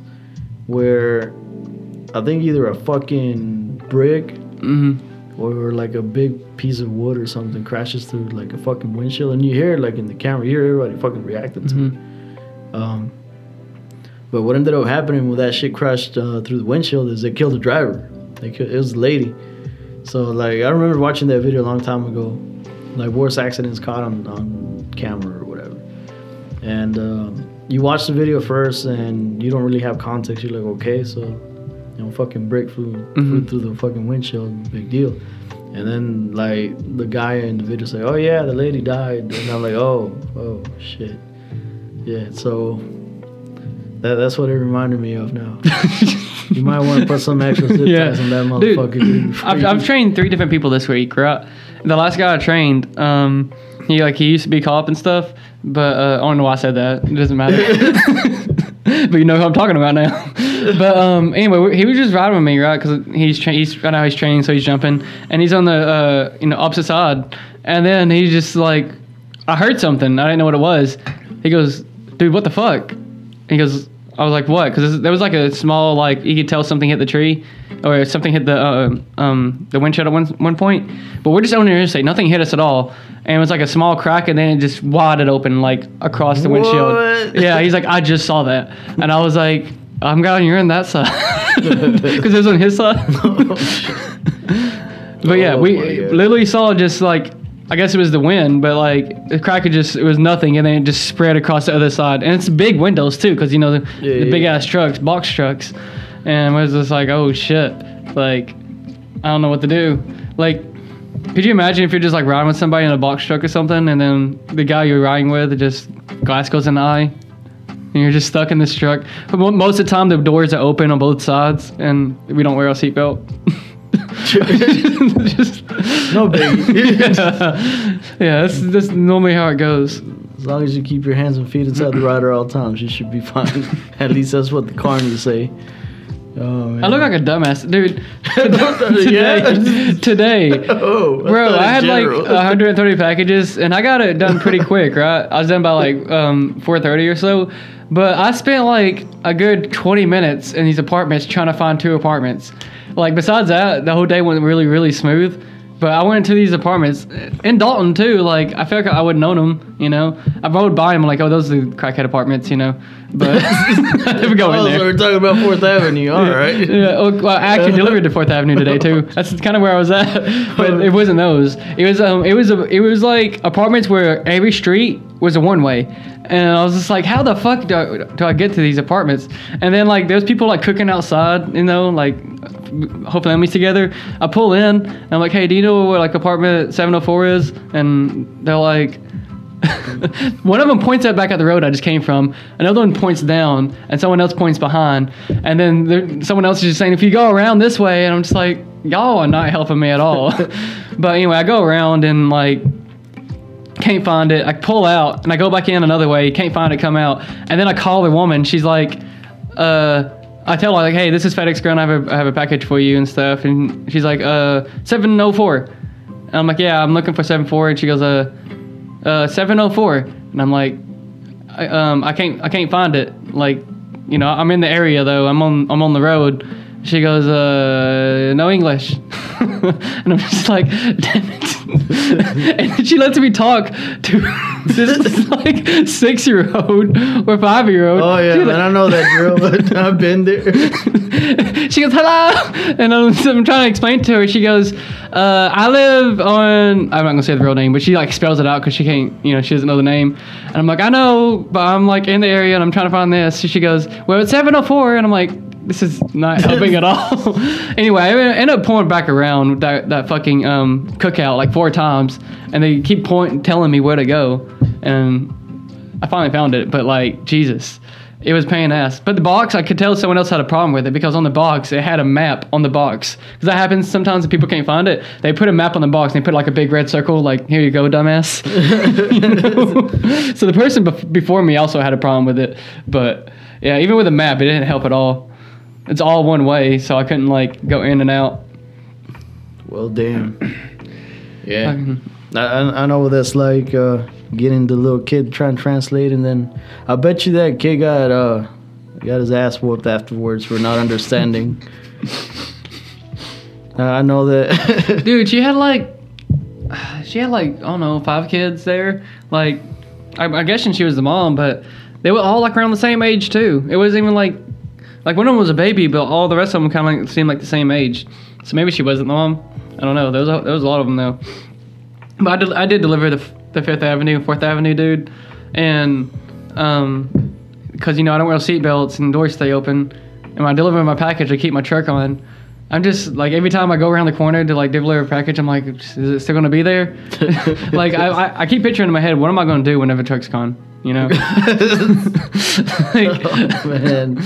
where I think either a fucking brick hmm or like a big piece of wood or something crashes through like a fucking windshield, and you hear it like in the camera, you hear everybody fucking reacting to it. Um, but what ended up happening when that shit crashed uh, through the windshield is it killed the driver. Kill it was a lady. So like I remember watching that video a long time ago, like worst accidents caught on, on camera or whatever. And um, you watch the video first and you don't really have context. You're like, okay, so you know, fucking brick flew, flew Mhm. through the fucking windshield, big deal. And then like the guy in the video say, oh yeah, the lady died, and I'm like, oh, oh shit. Yeah, so that, that's what it reminded me of now. you might want to put some extra zip Yeah. ties on that motherfucker. Dude, I've, I've trained three different people this week, right? The last guy I trained, um, he like he used to be cop and stuff, but uh, I don't know why I said that. It doesn't matter. but you know who I'm talking about now. but um, anyway, he was just riding with me, right? Because he's tra- he's right now he's training, so he's jumping, and he's on the uh, you know opposite side, and then he just like I heard something, I didn't know what it was. He goes, "Dude, what the fuck?" He goes, I was like, what? Because there was like a small, like you could tell something hit the tree, or something hit the uh, um the windshield at one one point. But we're just on the interstate, nothing hit us at all, and it was like a small crack, and then it just wadded open like across the windshield. What? Yeah, he's like, I just saw that, and I was like, I'm glad you're on that side, because it was on his side. but yeah, Oh we literally saw just like I guess it was the wind, but like the crack had just it was nothing, and then it just spread across the other side, and it's big windows too, because you know the, Yeah, the yeah, big yeah. ass trucks, box trucks, and I was just like, oh shit, like I don't know what to do. Like, could you imagine if you're just like riding with somebody in a box truck or something, and then the guy you're riding with just glass goes in the eye, and you're just stuck in this truck. But most of the time, the doors are open on both sides, and we don't wear a seatbelt. just, no biggie. yeah, yeah, that's that's normally how it goes. As long as you keep your hands and feet inside the rider all times, you should be fine. At least that's what the carnies say. Oh man. I look like a dumbass, dude. Yeah. today, today, Oh, bro, I in had like 130 packages, and I got it done pretty quick, right? I was done by like um 4:30 or so, but I spent like a good 20 minutes in these apartments trying to find two apartments. Like besides that, the whole day went really really smooth. But I went into these apartments in Dalton too. Like I feel like I wouldn't know them, you know. I rode by them like, oh, those are the crackhead apartments, you know. But I never go in Oh, there. so we're talking about Fourth Avenue. All right. Yeah, well, I actually delivered to Fourth Avenue today too. That's kind of where I was at, but it wasn't those. It was um, it was a, it was like apartments where every street was a one way, and I was just like, how the fuck do I, do I get to these apartments? And then like there's people like cooking outside, you know, like whole families together. I pull in, and I'm like, hey, do you know where like apartment 704 is? And they're like. one of them points out back at the road I just came from. Another one points down, and someone else points behind. And then there, someone else is just saying, "If you go around this way," and I'm just like, "Y'all are not helping me at all." but anyway, I go around and like can't find it. I pull out and I go back in another way. Can't find it. Come out, and then I call the woman. She's like, uh. I tell her like, "Hey, this is FedEx Ground. I have a, I have a package for you and stuff." And she's like, "Uh, 704." And I'm like, "Yeah, I'm looking for 74." And she goes, "Uh, uh 704 and i'm like I, um i can't i can't find it like you know i'm in the area though i'm on i'm on the road She goes, uh, no English. and I'm just like, damn it. And she lets me talk to this like six year old or five year old. Oh yeah, man, I know that drill. But I've been there. she goes, hello. And I'm, I'm trying to explain to her. She goes, uh, I live on, I'm not going to say the real name, but she like spells it out because she can't, you know, she doesn't know the name. And I'm like, I know, but I'm like in the area and I'm trying to find this. So she goes, well, it's 704. And I'm like, this is not helping at all. anyway, I ended up pulling back around that, that fucking um, cookout like four times, and they keep point telling me where to go, and I finally found it. But like Jesus, it was paying ass. But the box, I could tell someone else had a problem with it because on the box it had a map on the box. Because that happens sometimes if people can't find it. They put a map on the box and they put like a big red circle, like here you go, dumbass. You know? so the person bef- before me also had a problem with it, but yeah, even with a map, it didn't help at all. It's all one way, so I couldn't like go in and out. Well, damn. Yeah, I, I I know what that's like. Uh, getting the little kid trying to translate, and then I bet you that kid got uh got his ass whooped afterwards for not understanding. Uh, I know that. Dude, she had like, she had like I don't know five kids there. Like, I, I guess she was the mom, but they were all like around the same age too. It wasn't even like, like one of them was a baby, but all the rest of them kind of like, seemed like the same age. So maybe she wasn't the mom. I don't know. There was a, there was a lot of them though. But I did, I did deliver the, the Fifth Avenue, Fourth Avenue dude, and um, because you know I don't wear seatbelts and doors stay open, and when I deliver my package, I keep my truck on. I'm just like every time I go around the corner to like deliver a package, I'm like, is it still gonna be there? like I, I, I keep picturing in my head, what am I gonna do whenever truck's gone? You know, oh, man.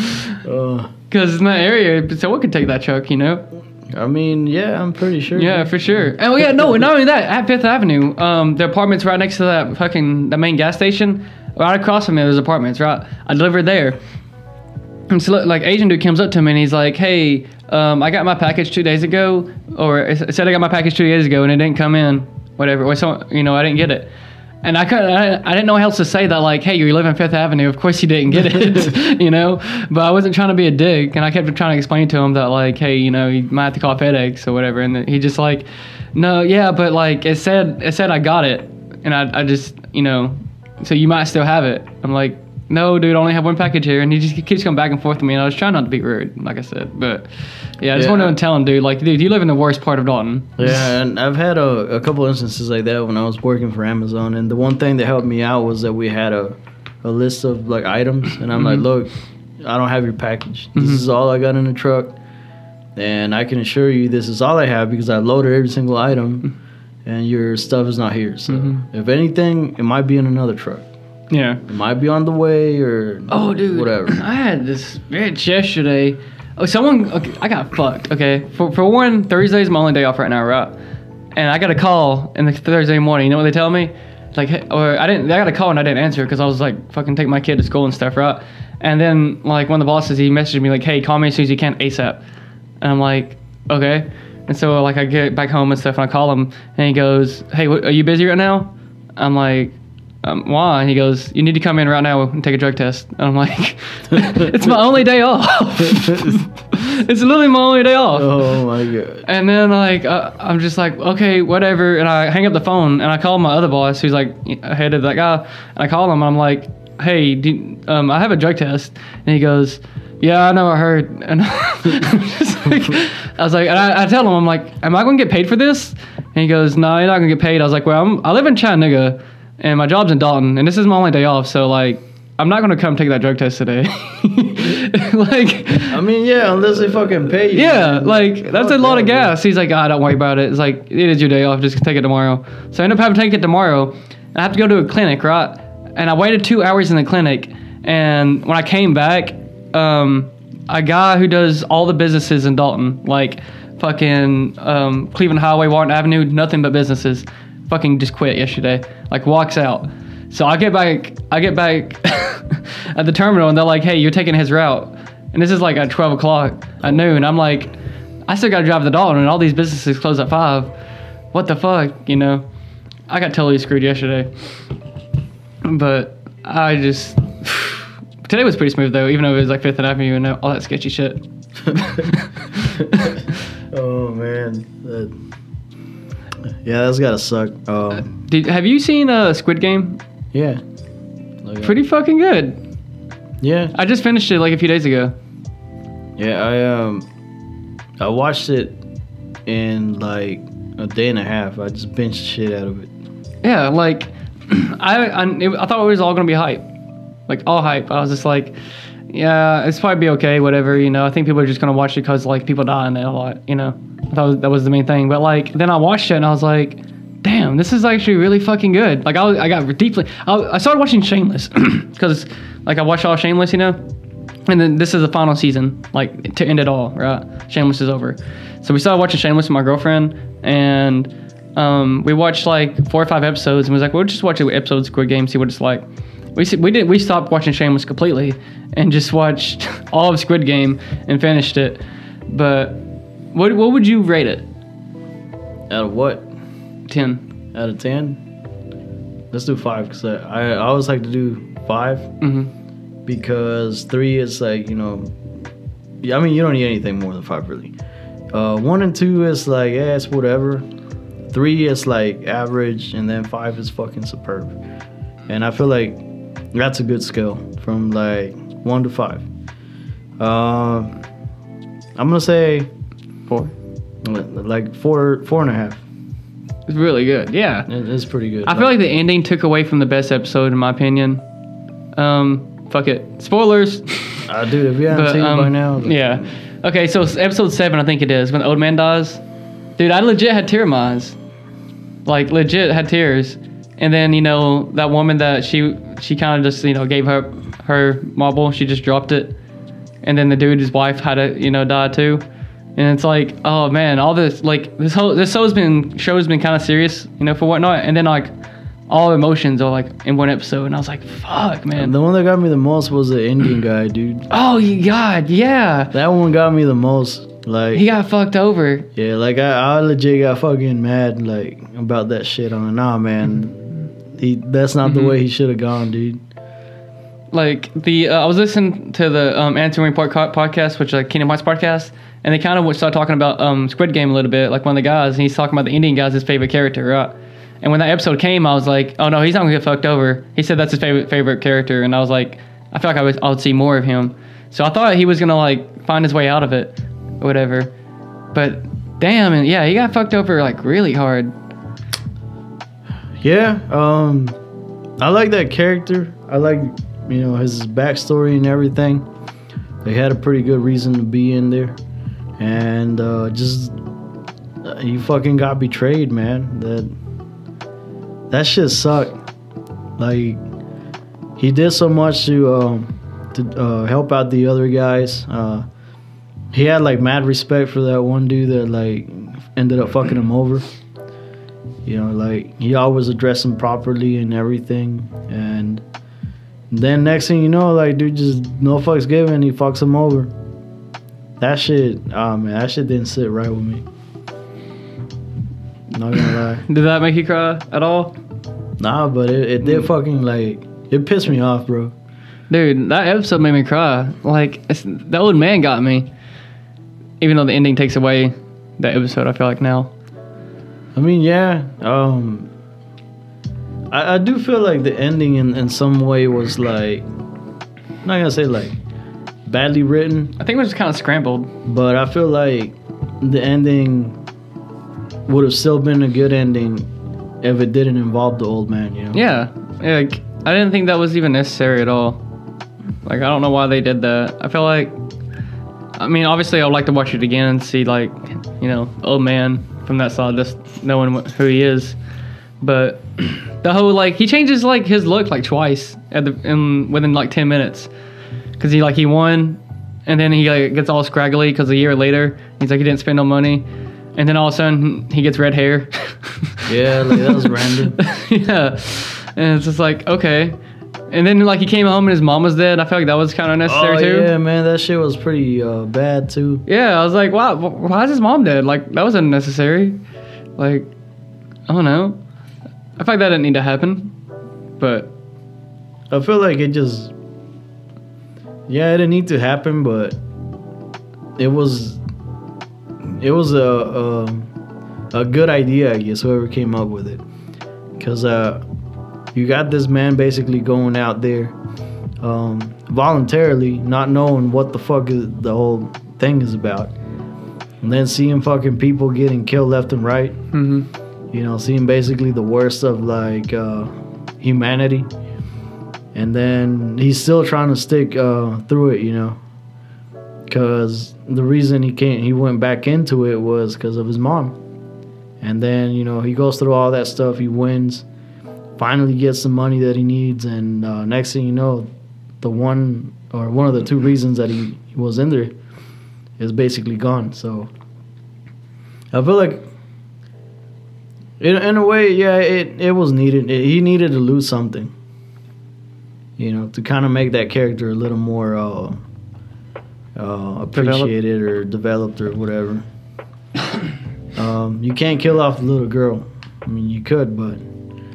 Oh. because in that area, someone could take that truck. You know. I mean, yeah, I'm pretty sure. Yeah, for sure. And oh yeah, no, not only that, at Fifth Avenue, um, the apartments right next to that fucking the main gas station, right across from me, there's apartments. Right, I delivered there. And so like Asian dude comes up to me and he's like, "Hey, um, I got my package two days ago, or it said I got my package two days ago and it didn't come in, whatever, or so you know I didn't get it." And I couldn't, I, I didn't know how else to say that. Like, hey, you live in Fifth Avenue. Of course you didn't get it, you know. But I wasn't trying to be a dick, and I kept trying to explain to him that, like, hey, you know, you might have to call FedEx or whatever. And he just like, no, yeah, but like it said, it said I got it, and I, I just, you know, so you might still have it. I'm like, no, dude, I only have one package here, and he just keeps coming back and forth with me. And I was trying not to be rude, like I said, but yeah, I just Yeah. wanted to tell him, dude, like, dude, you live in the worst part of Dalton. Yeah, and I've had a, a couple instances like that when I was working for Amazon. And the one thing that helped me out was that we had a, a list of like items, and I'm like, Mhm. look, I don't have your package. This Mhm. is all I got in the truck, and I can assure you this is all I have because I loaded every single item, and your stuff is not here. So Mhm. if anything, it might be in another truck. Yeah. It might be on the way or Oh, dude. whatever. I had this bitch yesterday. Oh, someone. Okay, I got fucked. Okay, for for one, Thursday's my only day off right now, right? And I got a call in the Thursday morning. You know what they tell me? Like, hey, or I didn't. I got a call and I didn't answer because I was like, fucking take my kid to school and stuff, right? And then like one of the bosses, he messaged me like, hey, call me as soon as you can ASAP. And I'm like, okay. And so like I get back home and stuff, and I call him, and he goes, hey, what, are you busy right now? I'm like, um, why? And he goes, you need to come in right now and take a drug test. And I'm like, it's my only day off. it's literally my only day off. Oh my god. And then like uh, I'm just like okay whatever, and I hang up the phone and I call my other boss who's like ahead of that guy, and I call him and I'm like, hey, do, um, I have a drug test, and he goes, yeah, I know, I heard, and just like, I was like, and I, I tell him I'm like, am I gonna get paid for this? And he goes, no, you're not gonna get paid. I was like, well, I'm, I live in Chattanooga, and my job's in Dalton, and this is my only day off, so like. I'm not gonna come take that drug test today. like, I mean, yeah, unless they fucking pay you. yeah, like that's a lot of that, gas. He's like, ah, don't worry about it. It's like it is your day off. Just take it tomorrow. So I end up having to take it tomorrow. And I have to go to a clinic, right? And I waited two hours in the clinic. And when I came back, um, a guy who does all the businesses in Dalton, like fucking um, Cleveland Highway, Warren Avenue, nothing but businesses, fucking just quit yesterday. Like walks out. So I get back, I get back at the terminal, and they're like, "Hey, you're taking his route." And this is like at 12 o'clock at noon. I'm like, I still gotta drive the Dalton, and all these businesses close at five. What the fuck, you know? I got totally screwed yesterday. But I just today was pretty smooth though, even though it was like Fifth and Avenue and all that sketchy shit. oh man, that, yeah, that's gotta suck. Um, Did have you seen uh, Squid Game? yeah, Like, Pretty fucking good. Yeah, I just finished it like a few days ago. yeah. I um, I watched it in like a day and a half. I just binged the shit out of it. Yeah, like I I, it, I thought it was all gonna be hype, like all hype. I was just like, yeah, it's probably be okay, whatever. You know, I think people are just gonna watch it because like people die in it a lot. You know, that was that was the main thing. But like then I watched it and I was like, damn, this is actually really fucking good. Like I was, I got deeply. I, I started watching Shameless because like I watched all Shameless, you know. And then this is the final season, like to end it all, right? Shameless is over. So we started watching Shameless with my girlfriend, and um, we watched like four or five episodes, and was like, we'll just watch an episode of Squid Game, see what it's like. We we did we stopped watching Shameless completely, and just watched all of Squid Game and finished it. But what what would you rate it? Out of what? Ten. Out of ten? Let's do five because I, I always like to do five Mm-hmm. because three is like you know, I mean you don't need anything more than five really. Uh, one and two is like yeah, it's whatever. Three is like average, and then five is fucking superb. And I feel like that's a good scale from like one to five. Uh, I'm gonna say Four. like four, four and a half. It's really good. Yeah. It's pretty good. I feel like the ending took away from the best episode, in my opinion. Um, fuck it. Spoilers. uh, do. if you haven't But, seen um, it by now, then- yeah. Okay, so episode seven, I think it is, when the old man dies. Dude, I legit had tear in. Like legit had tears. And then you know that woman that she she kind of just you know gave her her marble. She just dropped it. And then the dude, his wife, had to you know die too. And it's like, oh man, all this like this whole this show's been show's been kind of serious, you know, for whatnot. And then like all emotions are like in one episode, and I was like, fuck, man. the one that got me the most was the Indian guy, dude. Oh, God, yeah. That one got me the most. Like, He got fucked over. yeah, like I, I legit got fucking mad, like about that shit. On nah, man, he that's not Mhm. the way he should have gone, dude. Like the uh, I was listening to the um, Answering Part podcast, which is like Kingdom Hearts podcast, and they kind of started talking about um, Squid Game a little bit. Like one of the guys, and he's talking about the Indian guy's his favorite character, right? And when that episode came, I was like, oh no, he's not gonna get fucked over. He said that's his favorite favorite character, and I was like, I feel like I would I would see more of him. So I thought he was gonna like find his way out of it, or whatever. But damn, and yeah, he got fucked over like really hard. Yeah, um, I like that character. I like, you know, his backstory and everything. They had a pretty good reason to be in there, and uh, just uh, he fucking got betrayed, man. That that shit sucked. Like he did so much to um, to uh, help out the other guys. Uh, he had like mad respect for that one dude that like ended up fucking him over. You know, like he always addressed him properly and everything. And then next thing you know, like dude just no fucks given, he fucks him over. That shit, oh man, that shit didn't sit right with me. Not gonna lie. Did that make you cry at all? Nah, but it, it did mm. fucking like it pissed me off, bro. Dude, that episode made me cry. Like, it's, the old man got me. Even though the ending takes away that episode, I feel like now. I mean, yeah. Um, I, I do feel like the ending in, in some way was like, I'm not gonna say like badly written, I think it was just kind of scrambled. but I feel like the ending would have still been a good ending if it didn't involve the old man. You know? Yeah. Like, I didn't think that was even necessary at all. Like, I don't know why they did that. I feel like, I mean, obviously, I'd like to watch it again and see, like, you know, old man from that side, just knowing what, who he is. But the whole, like, he changes, like, his look, like, twice at the, in, within, like, 10 minutes. Because he, like, he won, and then he, like, gets all scraggly because a year later, he's like, he didn't spend no money. And then all of a sudden, he gets red hair. Yeah, like that was random. yeah. And it's just like, okay. And then like he came home and his mom was dead. I felt like that was kind of necessary oh too. yeah, man, that shit was pretty uh, bad too. Yeah, I was like, wow, why is his mom dead? Like that was unnecessary. Like, I don't know. I feel like that didn't need to happen. But I feel like it just, yeah, it didn't need to happen, but it was it was a, a a good idea, I guess, whoever came up with it, because uh, you got this man basically going out there um, voluntarily, not knowing what the fuck is, the whole thing is about, and then seeing fucking people getting killed left and right. hmm You know, seeing basically the worst of like uh, humanity, and then he's still trying to stick uh, through it. You know, because the reason he can't, he went back into it was because of his mom. And then you know he goes through all that stuff. He wins, finally gets the money that he needs, and uh, next thing you know, the one or one of the two reasons that he, was in there is basically gone. So I feel like in, in a way, yeah, it, it was needed. It, he needed to lose something, you know, to kind of make that character a little more uh, uh, appreciated or developed or whatever. um, you can't kill off the little girl. I mean, you could, but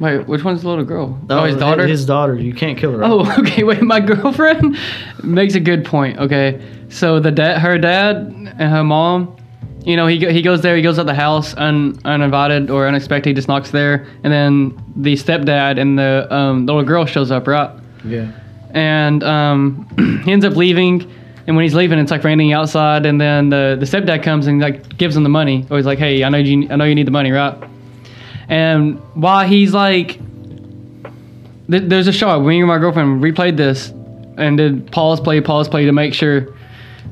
Wait, which one's the little girl? oh, his daughter. His daughter. You can't kill her. Oh, okay. Wait, my girlfriend makes a good point. Okay, so the dad, her dad, and her mom. You know, he he goes there. He goes out the house un, uninvited or unexpected. He just knocks there, and then the stepdad and the um, little girl shows up, right? yeah. And um, he ends up leaving. And when he's leaving, it's like raining outside. And then the, the stepdad comes and like gives him the money. Or he's like, "Hey, I know you I know you need the money, right?" And while he's like, th- there's a shot. Me and my girlfriend replayed this and did pause play, pause play to make sure.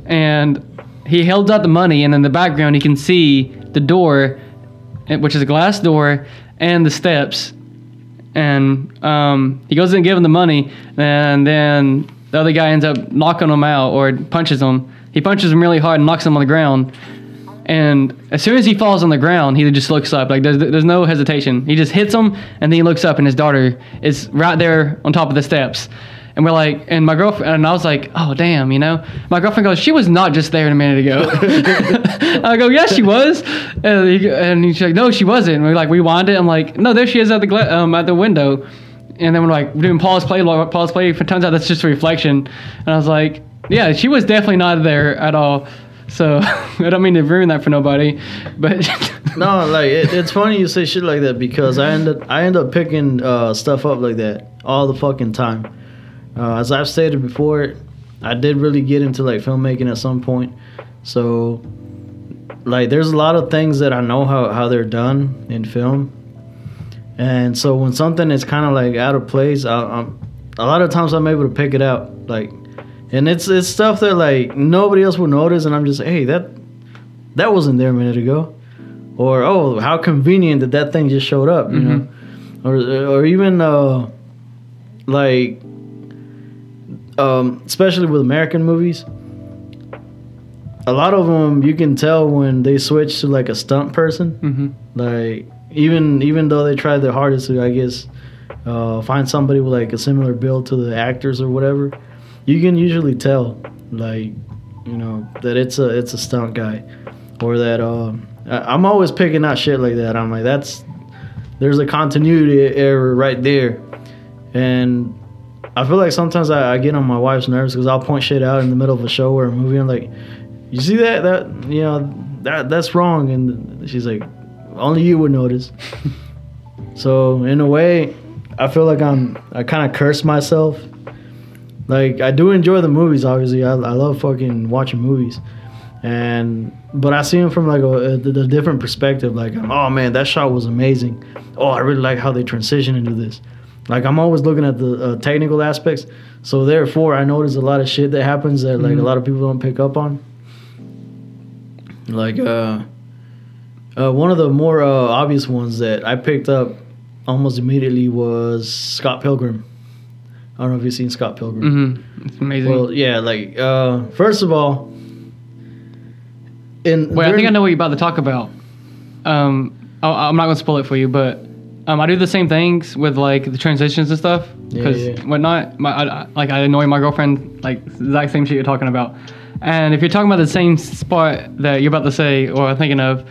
And he held out the money, and in the background, he can see the door, eh, which is a glass door, and the steps. And um, he goes in and gives him the money, and then the other guy ends up knocking him out or punches him. He punches him really hard and knocks him on the ground. And as soon as he falls on the ground, he just looks up. Like there's, there's no hesitation. He just hits him, and then he looks up, and his daughter is right there on top of the steps. And we're like, and my girlfriend, and I was like, oh damn, you know. My girlfriend goes, she was not just there a minute ago. I go, yeah, she was. And, he, and she's like, no, she wasn't. And we like rewind it. I'm like, no, there she is at the gla- um, at the window. And then we're like we're doing pause play, pause play. It turns out that's just a reflection. And I was like, yeah, she was definitely not there at all. So I don't mean to ruin that for nobody, but No, like it, it's funny you say shit like that because I end up I end up picking uh, stuff up like that all the fucking time. Uh, as I've stated before, I did really get into like filmmaking at some point, so like there's a lot of things that I know how how they're done in film, and so when something is kind of like out of place, I, I'm a lot of times I'm able to pick it out like. And it's it's stuff that like nobody else will notice, and I'm just hey that that wasn't there a minute ago, or oh how convenient that that thing just showed up, you know, or or even uh, like um, especially with American movies, a lot of them you can tell when they switch to like a stunt person, hmm like even even though they try their hardest to I guess uh, find somebody with like a similar build to the actors or whatever, you can usually tell like you know that it's a it's a stunt guy or that um I- I'm always picking out shit like that. I'm like that's there's a continuity error right there, and I feel like sometimes I, I get on my wife's nerves because I'll point shit out in the middle of a show or a movie. I'm like, you see that that you know that that's wrong, and she's like, only you would notice. so in a way, I feel like I'm I kind of curse myself. Like I do enjoy the movies, obviously. I, I love fucking watching movies, and but I see them from like a, a, a different perspective. Like, oh man, that shot was amazing. Oh, I really like how they transition into this. Like I'm always looking at the uh, technical aspects. So therefore, I notice a lot of shit that happens that like Mhm. a lot of people don't pick up on. Like uh, uh, one of the more uh, obvious ones that I picked up almost immediately was Scott Pilgrim. I don't know if you've seen Scott Pilgrim. hmm It's amazing. Well, yeah, like uh, first of all, in Wait, I think I know what you're about to talk about. Um, I, I'm not gonna spoil it for you, but um, I do the same things with like the transitions and stuff Yeah, because yeah. whatnot. My I, I- like I annoy my girlfriend like the exact same shit you're talking about. And if you're talking about the same spot that you're about to say or thinking of,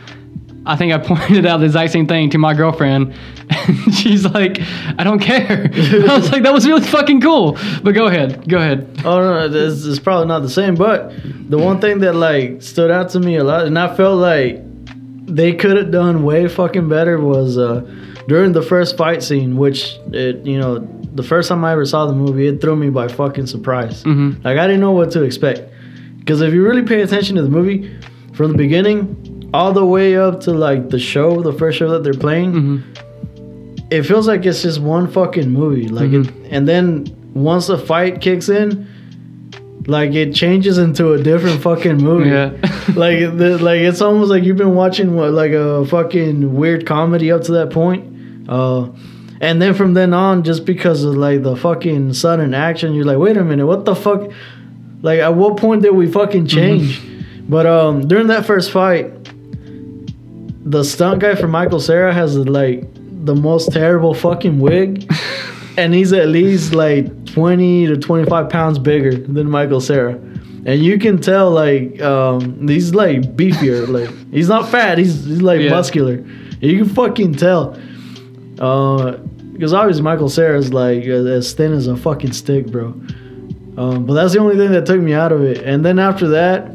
I think I pointed out the exact same thing to my girlfriend, and she's like, "I don't care." I was like, "That was really fucking cool." But go ahead, go ahead. Oh no, it's, it's probably not the same. But the one thing that like stood out to me a lot, and I felt like they could have done way fucking better was uh, during the first fight scene, which it you know the first time I ever saw the movie, it threw me by fucking surprise. Mhm. Like I didn't know what to expect. Because if you really pay attention to the movie from the beginning all the way up to like the show, the first show that they're playing, hmm it feels like it's just one fucking movie. Like it, and then once the fight kicks in, like it changes into a different fucking movie. Yeah. like the, like it's almost like you've been watching what, like a fucking weird comedy up to that point. Uh and then from then on, just because of like the fucking sudden action, you're like, wait a minute, what the fuck? Like, at what point did we fucking change? But um, during that first fight, the stunt guy for Michael Cera has like the most terrible fucking wig, and he's at least like 20 to 25 pounds bigger than Michael Cera. And you can tell like um, he's like beefier. like he's not fat. He's he's like Yeah. muscular. You can fucking tell. Uh, because obviously Michael Cera's like as thin as a fucking stick, bro. Um, but that's the only thing that took me out of it. And then after that,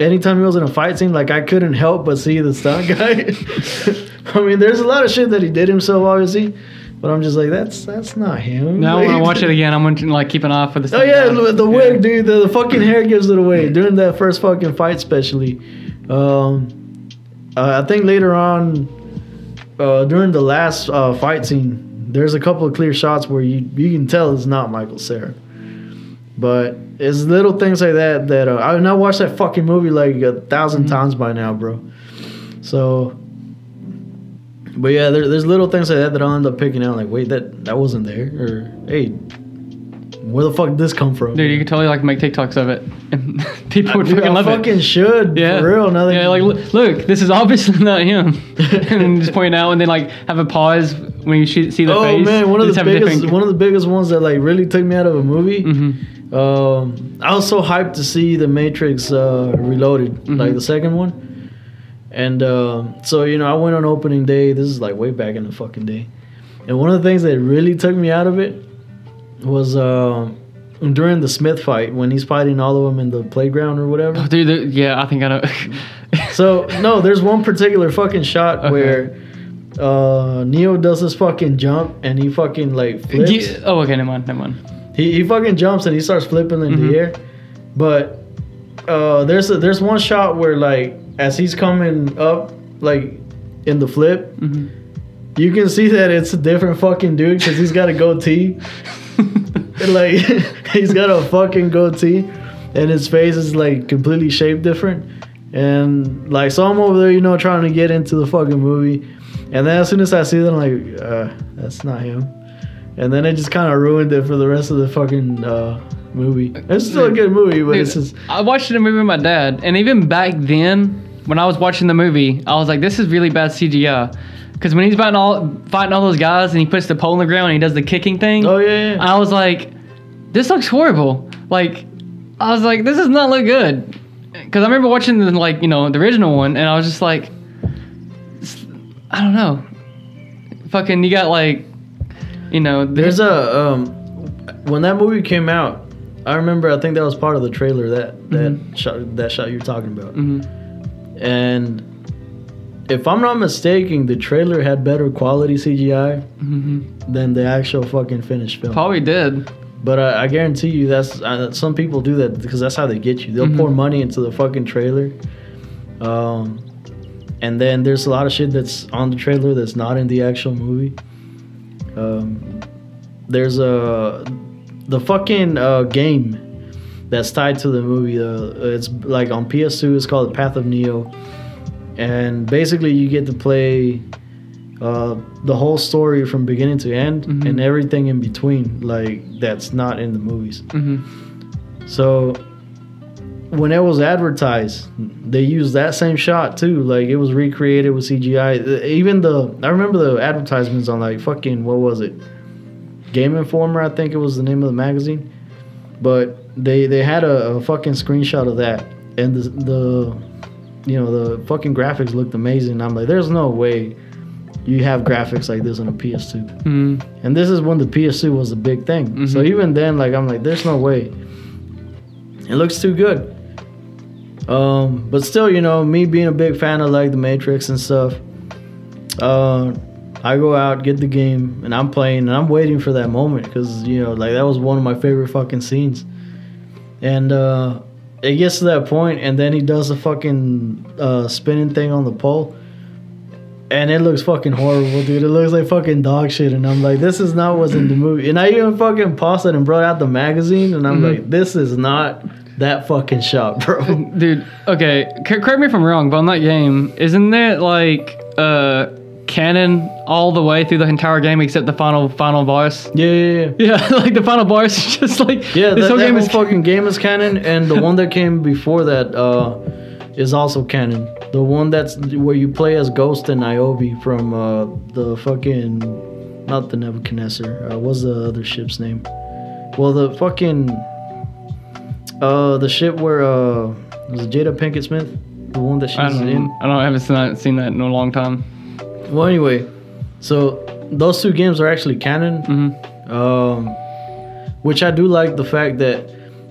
anytime he was in a fight scene, like I couldn't help but see the stunt guy. I mean, there's a lot of shit that he did himself, obviously, but I'm just like, that's that's not him. Now when I watch it again, I'm to like keep an eye for the. Oh yeah, the, the wig, dude. The, the fucking hair gives it away during that first fucking fight, especially. Um, uh, I think later on, uh, during the last uh, fight scene, there's a couple of clear shots where you you can tell it's not Michael Cera. But it's little things like that that uh, I I watched that fucking movie like a 1000 times by now, bro. So. But yeah, there, there's little things like that that I'll end up picking out. Like, wait, that that wasn't there, or hey, where the fuck did this come from? Dude, you could totally like make TikToks of it, and people would Dude, fucking I love fucking it. should. Yeah, For real. Now that yeah, like look, look, this is obviously not him, and just point it out, and then like have a pause when you see see the oh face. man, one of the biggest different- one of the biggest ones that like really took me out of a movie. Mhm. Um, I was so hyped to see the Matrix uh, Reloaded, like Mhm. the second one. And um, so you know, I went on opening day. This is like way back in the fucking day. And one of the things that really took me out of it was um, during the Smith fight when he's fighting all of them in the playground or whatever. Oh, dude, the- yeah, I think I know. So no, there's one particular fucking shot Okay. where uh Neo does this fucking jump and he fucking like flips. Yeah, oh, okay, never mind, never mind. He, he fucking jumps and he starts flipping in Mhm. the air. But uh there's a, there's one shot where like as he's coming up like in the flip, hmm you can see that it's a different fucking dude because he's got a goatee. Like he's got a fucking goatee and his face is like completely shaped different and like so i'm over there you know trying to get into the fucking movie and then as soon as i see that i'm like uh that's not him and then it just kind of ruined it for the rest of the fucking uh movie it's still a good movie but Dude, it's just I watched a movie with my dad, and even back then, when I was watching the movie, I was like, "This is really bad CGI." Because when he's fighting all fighting all those guys, and he puts the pole in the ground, and he does the kicking thing. oh yeah, yeah. I was like, "This looks horrible." Like, I was like, "This does not look good." Because I remember watching the like you know the original one, and I was just like, I don't know. Fucking, you got like, you know, There's a um, when that movie came out, I remember. I think that was part of the trailer that that Mhm. shot that shot you're talking about. Mhm. And if I'm not mistaken, the trailer had better quality CGI Mhm. than the actual fucking finished film. probably did. But I, I guarantee you, that's uh, some people do that because that's how they get you. They'll Mhm. pour money into the fucking trailer. Um, and then there's a lot of shit that's on the trailer that's not in the actual movie. Um, there's a the fucking uh, game that's tied to the movie. Uh, it's like on PS2. It's called Path of Neo, and basically you get to play uh, the whole story from beginning to end Mhm. and everything in between. Like that's not in the movies. hmm So when it was advertised, they used that same shot too. Like it was recreated with CGI. Even the I remember the advertisements on like fucking what was it? Game Informer, I think it was the name of the magazine. But they they had a, a fucking screenshot of that, and the the you know, the fucking graphics looked amazing. I'm like, there's no way you have graphics like this on a PS2. Mm. And this is when the PS2 was a big thing. So Mhm. even then, like I'm like, there's no way. It looks too good. Um, but still, you know, me being a big fan of like the Matrix and stuff, uh, I go out, get the game, and I'm playing, and I'm waiting for that moment because you know, like that was one of my favorite fucking scenes. And uh, it gets to that point, and then he does the fucking uh, spinning thing on the pole. And it looks fucking horrible, dude. It looks like fucking dog shit. And I'm like, this is not what's in the movie. And I even fucking paused it and brought out the magazine. And I'm Mhm. like, this is not that fucking shot, bro. Dude, okay, c- correct me if I'm wrong, but on that game, isn't it like uh canon all the way through the entire game except the final final boss? yeah, yeah, yeah. Yeah, like the final boss is just like Yeah, this that, whole that game whole is fucking game is canon. And the one that came before that uh, is also canon. The one that's where you play as Ghost and Niobe from uh, the fucking. Not the Nebuchadnezzar. Uh, what's the other ship's name? Well, the fucking. Uh, the ship where uh was it Jada Pinkett Smith, the one that she's I don't, in. I don't I haven't seen that, seen that in a long time. Well, anyway, so those two games are actually canon. hmm Um, which I do like the fact that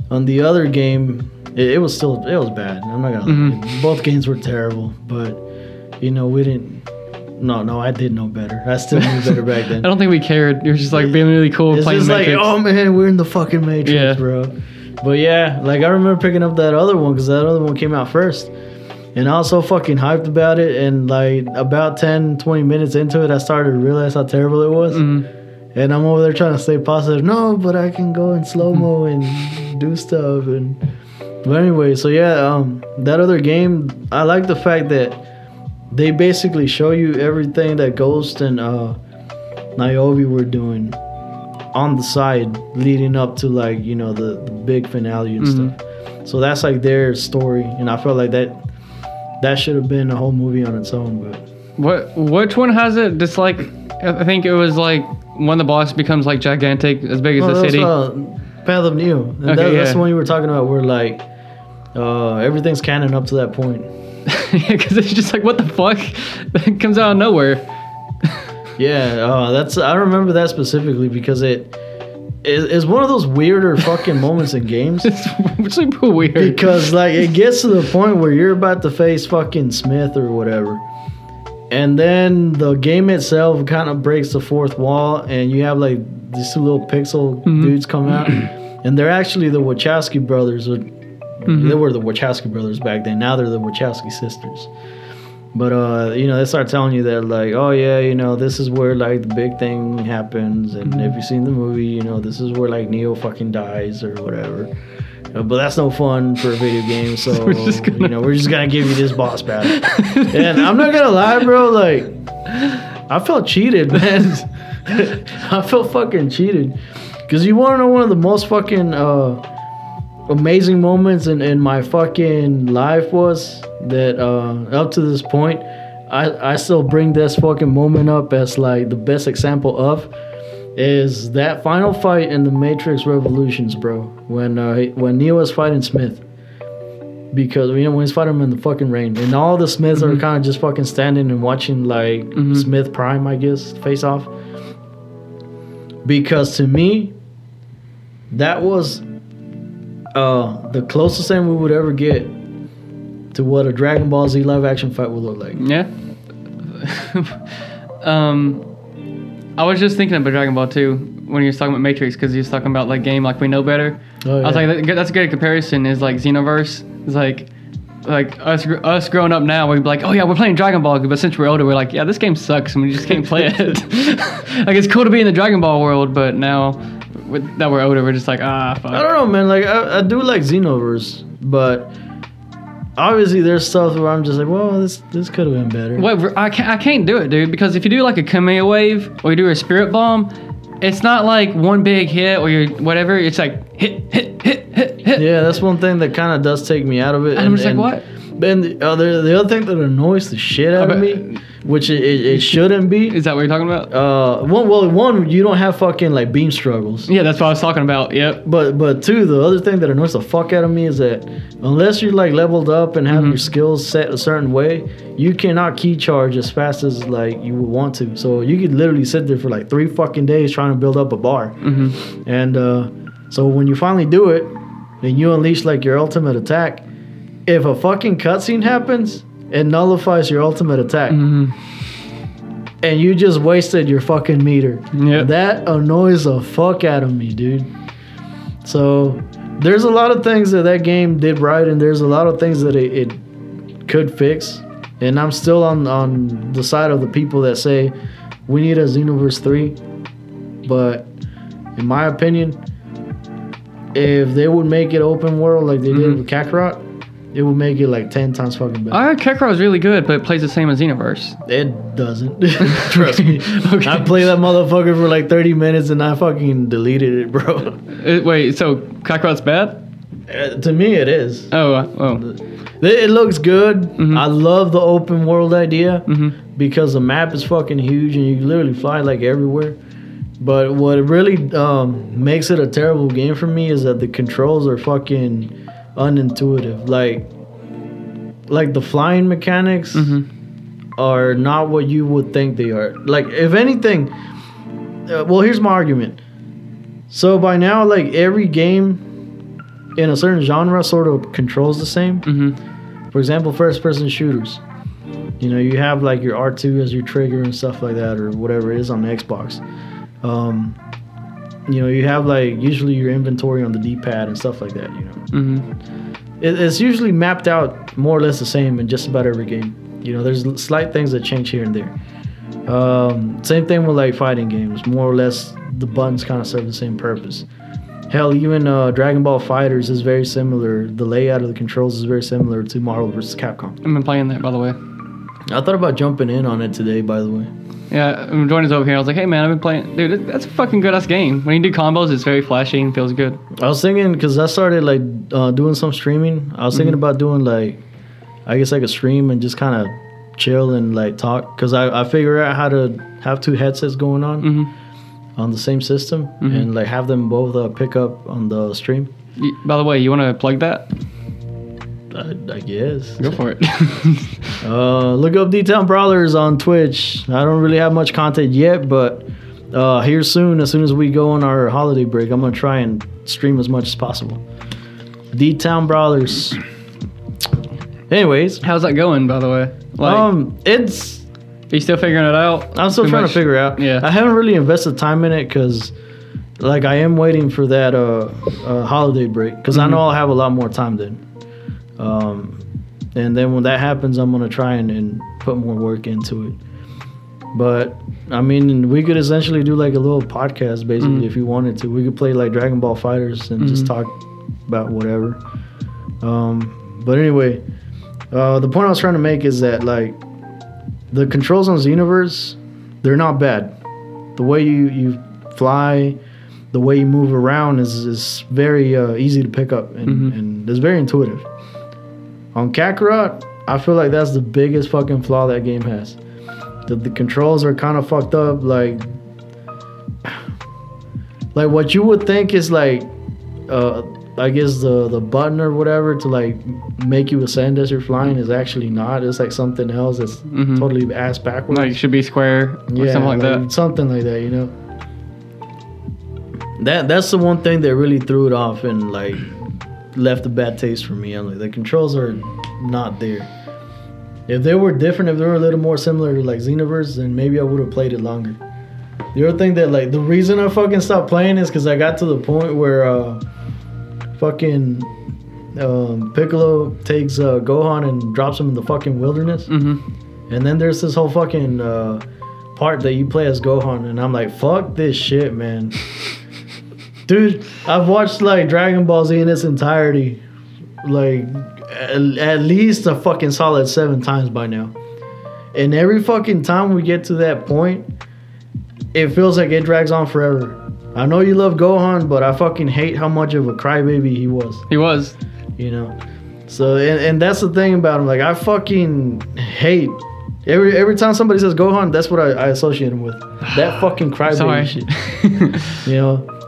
on the other game, it, it was still it was bad. I'm not gonna. Mhm. lie. Both games were terrible, but you know we didn't. No, no, I did know better. I still knew better back then. I don't think we cared. You're just like being really cool It's playing just like, oh man, we're in the fucking Matrix, Yeah. bro. But yeah, like I remember picking up that other one because that other one came out first. And I was so fucking hyped about it. And like about 10, 20 minutes into it, I started to realize how terrible it was. Mhm. And I'm over there trying to stay positive. No, but I can go in slow mo and do stuff. And but anyway, so yeah, um, that other game, I like the fact that they basically show you everything that Ghost and uh, Niobe were doing on the side, leading up to like you know the, the big finale and Mhm. stuff. So that's like their story, and I felt like that that should have been a whole movie on its own. But What which one has it? Just like I think it was like when the boss becomes like gigantic, as big as Oh, the city. uh, Path of Neo. And Okay, that, That's the one you were talking about, where like uh, everything's canon up to that point. Because it's just like what the fuck? it comes out of nowhere. Yeah, uh, that's I remember that specifically because it is it's one of those weirder fucking moments in games. It's super weird. because like it gets to the point where you're about to face fucking Smith or whatever. And then the game itself kind of breaks the fourth wall and you have like these two little pixel Mhm. dudes come out and they're actually the Wachowski brothers. Or, Mhm. They were the Wachowski brothers back then. Now they're the Wachowski sisters. But uh, you know, they start telling you that like, oh yeah, you know, this is where like the big thing happens, and Mhm. if you've seen the movie, you know, this is where like Neo fucking dies or whatever. Uh, but that's no fun for a video game, so We're just gonna- you know, we're just gonna give you this boss battle. and I'm not gonna lie, bro, like I felt cheated, man. I felt fucking cheated. Cause you wanna know one of the most fucking uh amazing moments in, in my fucking life was that uh, up to this point, I, I still bring this fucking moment up as like the best example of is that final fight in the Matrix Revolutions, bro. When uh, when Neo is fighting Smith. Because you know when he's fighting him in the fucking rain, and all the Smiths are Mhm. kind of just fucking standing and watching like Mhm. Smith Prime, I guess, face off. Because to me, that was uh, the closest thing we would ever get to what a Dragon Ball Z live action fight would look like. Yeah. um, I was just thinking about Dragon Ball 2 when he was talking about Matrix because he was talking about like game like we know better. Oh, yeah. I was like, that's a good comparison. Is like Xenoverse. It's like like us us growing up now, we'd be like, oh yeah, we're playing Dragon Ball, but since we're older, we're like, yeah, this game sucks, and we just can't play it. like it's cool to be in the Dragon Ball world, but now that we're older, we're just like, ah, fuck. I don't know, man. Like I, I do like Xenoverse, but obviously there's stuff where I'm just like, well, this this could have been better. Wait, I can't, I can't do it, dude, because if you do like a Kamehameha wave or you do a Spirit Bomb, it's not like one big hit or you whatever. It's like hit, hit, hit, hit, hit. Yeah, that's one thing that kind of does take me out of it. And I'm just like, what? Then the other the other thing that annoys the shit out of me which it, it, shouldn't be. Is that what you're talking about? Uh, one, well, one, you don't have fucking like beam struggles. Yeah, that's what I was talking about. Yep. But but two, the other thing that annoys the fuck out of me is that unless you're like leveled up and have Mhm. your skills set a certain way, you cannot ki charge as fast as like you would want to. So you could literally sit there for like three fucking days trying to build up a bar. hmm And uh, so when you finally do it, and you unleash like your ultimate attack, if a fucking cutscene happens, it nullifies your ultimate attack, hmm and you just wasted your fucking meter. Yep. That annoys the fuck out of me, dude. So there's a lot of things that that game did right, and there's a lot of things that it, it could fix. And I'm still on on the side of the people that say we need a Xenoverse three. But in my opinion, if they would make it open world like they did Mhm. with Kakarot, it will make it like ten times fucking better. I heard Kakarot was really good, but it plays the same as Xenoverse. It doesn't. Trust me. Okay. I played that motherfucker for like 30 minutes and I fucking deleted it, bro. Uh, wait, so Kakarot's bad? Uh, to me, it is. Oh, uh, oh. It, it looks good. Mhm. I love the open world idea hmm because the map is fucking huge and you literally fly like everywhere. But what really um, makes it a terrible game for me is that the controls are fucking unintuitive. Like, like the flying mechanics. hmm are not what you would think they are. Like, if anything, uh, well, here's my argument. So by now, like every game in a certain genre sort of controls the same. hmm For example, first-person shooters. You know, you have like your R2 as your trigger and stuff like that, or whatever it is on the Xbox. Um, you know, you have like usually your inventory on the D-pad and stuff like that. You know, hmm it, it's usually mapped out more or less the same in just about every game. You know, there's slight things that change here and there. Um, same thing with like fighting games. More or less, the buttons kind of serve the same purpose. Hell, even uh, Dragon Ball FighterZ is very similar. The layout of the controls is very similar to Marvel vs. Capcom. I've been playing that, by the way. I thought about jumping in on it today, by the way. Yeah, when Jordan's over here. I was like, hey, man, I've been playing. Dude, that's a fucking good ass game. When you do combos, it's very flashy and feels good. I was thinking because I started like uh, doing some streaming. I was thinking Mhm. about doing like, I guess like a stream and just kind of chill and like talk because I I figured out how to have two headsets going on hmm on the same system Mhm. and like have them both uh, pick up on the stream. By the way, you want to plug that? I, I guess. Go for it. Uh, look up D Town Brawlers on Twitch. I don't really have much content yet, but uh, here soon, as soon as we go on our holiday break, I'm gonna try and stream as much as possible. D Town Brawlers. Anyways, How's that going, by the way? Like, um, it's are you still figuring it out? I'm still Pretty trying much? to figure out. Yeah. I haven't really invested time in it because, like, I am waiting for that uh, uh holiday break because I Mhm. know I'll have a lot more time then. Um, and then when that happens, I'm gonna try and, and put more work into it. But I mean, we could essentially do like a little podcast, basically, Mhm. if you wanted to. We could play like Dragon Ball FighterZ and just Mhm. talk about whatever. Um, but anyway, uh, the point I was trying to make is that like the controls on Xenoverse, they're not bad. The way you, you fly, the way you move around is, is very uh, easy to pick up and, Mhm. and it's very intuitive. On Kakarot, I feel like that's the biggest fucking flaw that game has. The, the controls are kind of fucked up. Like, like what you would think is like, uh, I guess the the button or whatever to like make you ascend as you're flying is actually not. It's like something else that's Mhm. totally ass backwards. Like, it should be square or something like, that. Something like that, you know. That that's the one thing that really threw it off and like left a bad taste for me. I'm like the controls are not there. If they were different, if they were a little more similar to like Xenoverse, then maybe I would have played it longer. The other thing that like the reason I fucking stopped playing is because I got to the point where uh fucking um, Piccolo takes uh, Gohan and drops him in the fucking wilderness. hmm And then there's this whole fucking uh, part that you play as Gohan, and I'm like, fuck this shit, man. Dude, I've watched like Dragon Ball Z in its entirety, like at, at least a fucking solid seven times by now. And every fucking time we get to that point, it feels like it drags on forever. I know you love Gohan, but I fucking hate how much of a crybaby he was He was. you know. So and, and that's the thing about him. Like I fucking hate Every every time somebody says Gohan, that's what I, I associate him with. That fucking crybaby shit. You know.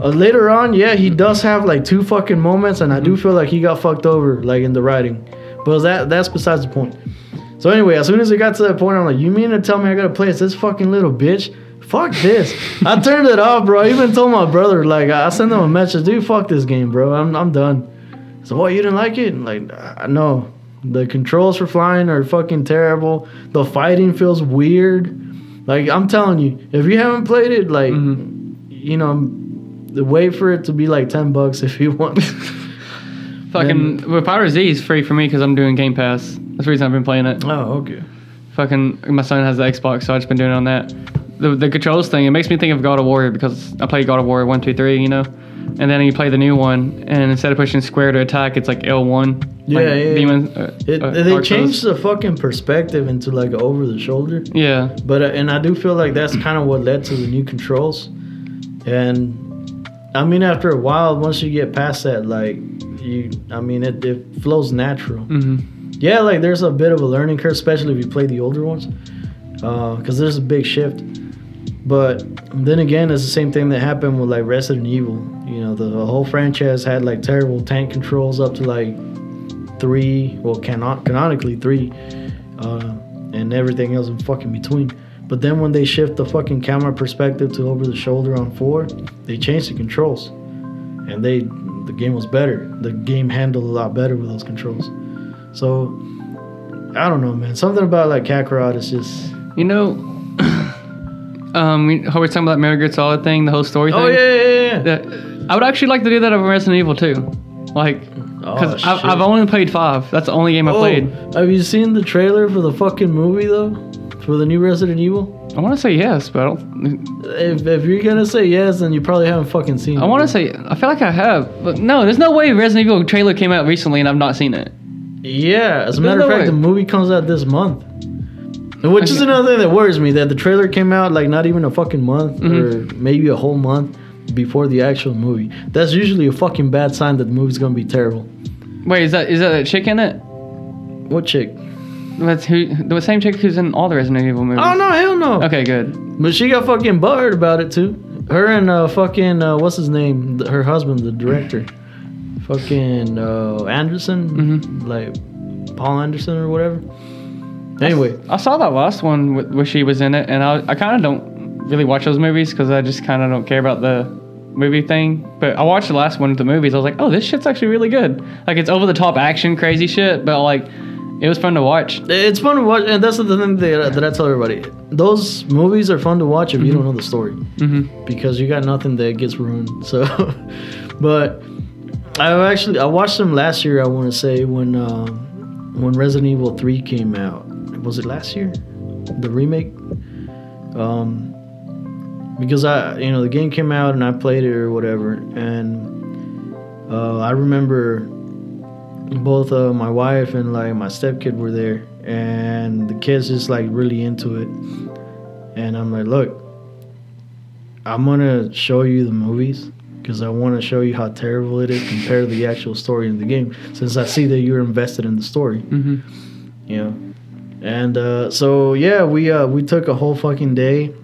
Uh, later on, yeah, he does have like two fucking moments, and I do feel like he got fucked over, like in the writing. But that that's besides the point. So anyway, as soon as it got to that point, I'm like, you mean to tell me I gotta play as this fucking little bitch? Fuck this. I turned it off, bro. I even told my brother, like, I sent him a message, dude, fuck this game, bro. I'm I'm done. So what, you didn't like it? Like, I know. The controls for flying are fucking terrible. The fighting feels weird. Like I'm telling you, if you haven't played it, like you know, wait for it to be like ten bucks if you want. Fucking with Power Z is free for me because I'm doing Game Pass. That's the reason I've been playing it. oh, okay. Fucking my son has the Xbox, so I've just been doing it on that. The the controls thing it makes me think of God of War because I play God of War one two three, you know, and then you play the new one, and instead of pushing square to attack, it's like L one. Yeah, like yeah, yeah. Demon, uh, It, uh, they changed the fucking perspective into like over the shoulder, Yeah, but uh, and I do feel like that's kind of what led to the new controls. And I mean, after a while, once you get past that, like you, I mean, it, it flows natural. hmm Yeah, like there's a bit of a learning curve, especially if you play the older ones, because there's a big shift. But then again, it's the same thing that happened with like Resident Evil. You know, the, the whole franchise had like terrible tank controls up to like three, well, canon- canonically three, uh, and everything else in fucking between. But then when they shift the fucking camera perspective to over the shoulder on four, they changed the controls, and they the game was better. The game handled a lot better with those controls. So I don't know, man. Something about like Kakarot is just. you know, um, we, how we're talking about that Metal Gear Solid thing, the whole story thing. Oh yeah, yeah, yeah. that I would actually like to do that over Resident Evil too, like because Oh, I've. I've only played five. That's the only game I Oh, played. have you seen the trailer for the fucking movie though? For the new Resident Evil? I want to say yes, but I don't. If, if you're gonna say yes, then you probably haven't fucking seen it. I want to say I feel like I have, but no, there's no way Resident Evil trailer came out recently and I've not seen it. Yeah, as a matter of no fact, way. the movie comes out this month. Which is another thing that worries me that the trailer came out like not even a fucking month Mhm. or maybe a whole month before the actual movie. That's usually a fucking bad sign that the movie's gonna be terrible. Wait, is that is that a chick in it? What chick? That's who the same chick who's in all the Resident Evil movies. Oh no, hell no. Okay, good. But she got fucking butthurt about it too. Her and uh, fucking uh, what's his name? Her husband, the director, fucking uh, Anderson, Mhm. like Paul Anderson or whatever. Anyway, I saw that last one wh- where she was in it, and I I kind of don't really watch those movies because I just kind of don't care about the movie thing. But I watched the last one of the movies. I was like, oh, this shit's actually really good. Like it's over the top action, crazy shit, but like it was fun to watch. it's fun to watch, and that's the thing that, that I tell everybody. Those movies are fun to watch if you don't know the story, hmm because you got nothing that gets ruined. So, but I actually I watched them last year. I want to say when um, when Resident Evil Three came out. Was it last year? The remake. Um, because I you know the game came out and I played it or whatever, and uh, I remember both uh, my wife and like my stepkid were there, and the kids just like really into it, and I'm like, look, I'm gonna show you the movies because I want to show you how terrible it is compared to the actual story in the game. Since I see that you're invested in the story, hmm you know. And uh, so yeah, we uh, we took a whole fucking day,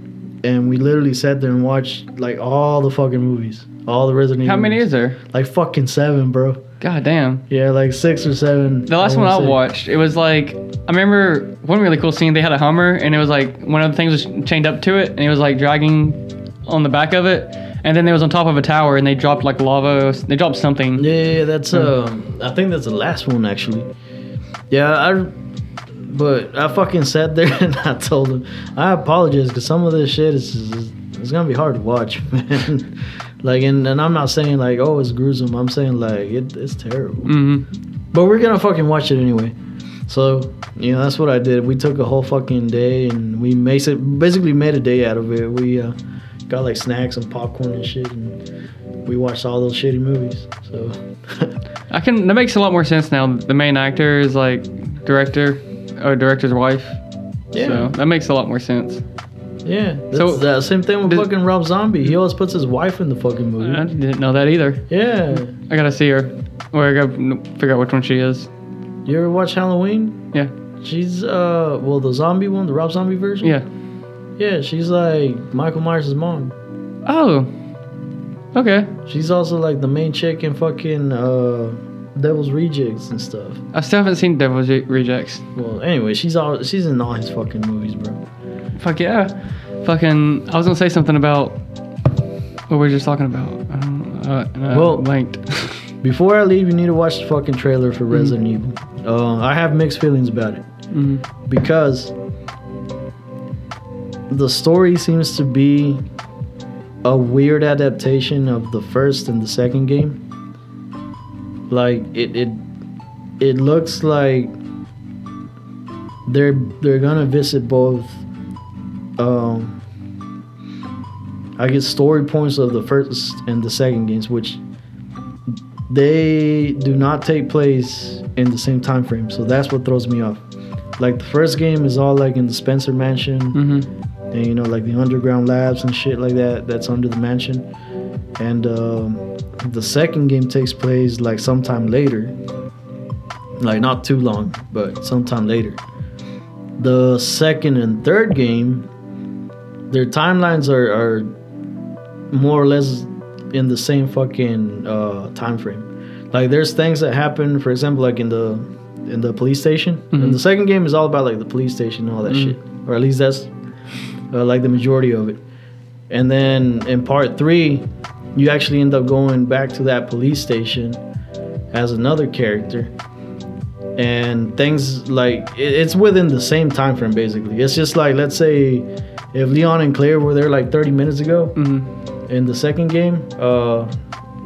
and we literally sat there and watched like all the fucking movies, all the Resident Evil. How many movies. is there? Like fucking seven, bro. God damn. Yeah, like six or seven. The last one I say. watched, it was like I remember one really cool scene. They had a Hummer, and it was like one of the things was chained up to it, and it was like dragging on the back of it. And then they was on top of a tower, and they dropped like lava. They dropped something. Yeah, that's uh, I think that's the last one actually. Yeah, I. But I fucking sat there and I told him I apologize because some of this shit is, is it's gonna be hard to watch, man. like, and, and I'm not saying like oh it's gruesome. I'm saying like it, it's terrible. hmm But we're gonna fucking watch it anyway. So you know that's what I did. We took a whole fucking day and we made it basically made a day out of it. We uh, got like snacks and popcorn and shit, and we watched all those shitty movies. So I can. That makes a lot more sense now. The main actor is like director or director's wife. yeah, So that makes a lot more sense. Yeah. That's So- the same thing with Does- fucking Rob Zombie. He always puts his wife in the fucking movie. I didn't know that either. Yeah. I gotta see her, or I gotta figure out which one she is. You ever watch Halloween? Yeah. She's uh, well, the zombie one, the Rob Zombie version. Yeah. Yeah, she's like Michael Myers' mom. Oh. Okay. She's also like the main chick in fucking uh, Devil's Rejects and stuff. I still haven't seen Devil's Re- Rejects. Well, anyway, she's all she's in all his fucking movies, bro. Fuck yeah. Fucking. I was gonna say something about what we were just talking about. I don't. Uh, uh, Well- blanked. Before I leave, you need to watch the fucking trailer for Resident Evil. Uh, I have mixed feelings about it Mhm. because the story seems to be a weird adaptation of the first and the second game. Like it, it, it looks like they're they're gonna visit both. Um, I guess story points of the first and the second games, which they do not take place in the same time frame. So that's what throws me off. Like the first game is all like in the Spencer Mansion, Mhm. and you know like the underground labs and shit like that. That's under the mansion, and um, the second game takes place like sometime later, like not too long, but sometime later. The second and third game, their timelines are, are more or less in the same fucking uh, time frame. Like there's things that happen, for example, like in the in the police station. And Mhm. the second game is all about like the police station and all that Mhm. shit, or at least that's uh, like the majority of it. And then in part three, you actually end up going back to that police station as another character. And things like it's within the same time frame basically. It's just like let's say if Leon and Claire were there like 30 minutes ago, Mhm. in the second game, uh,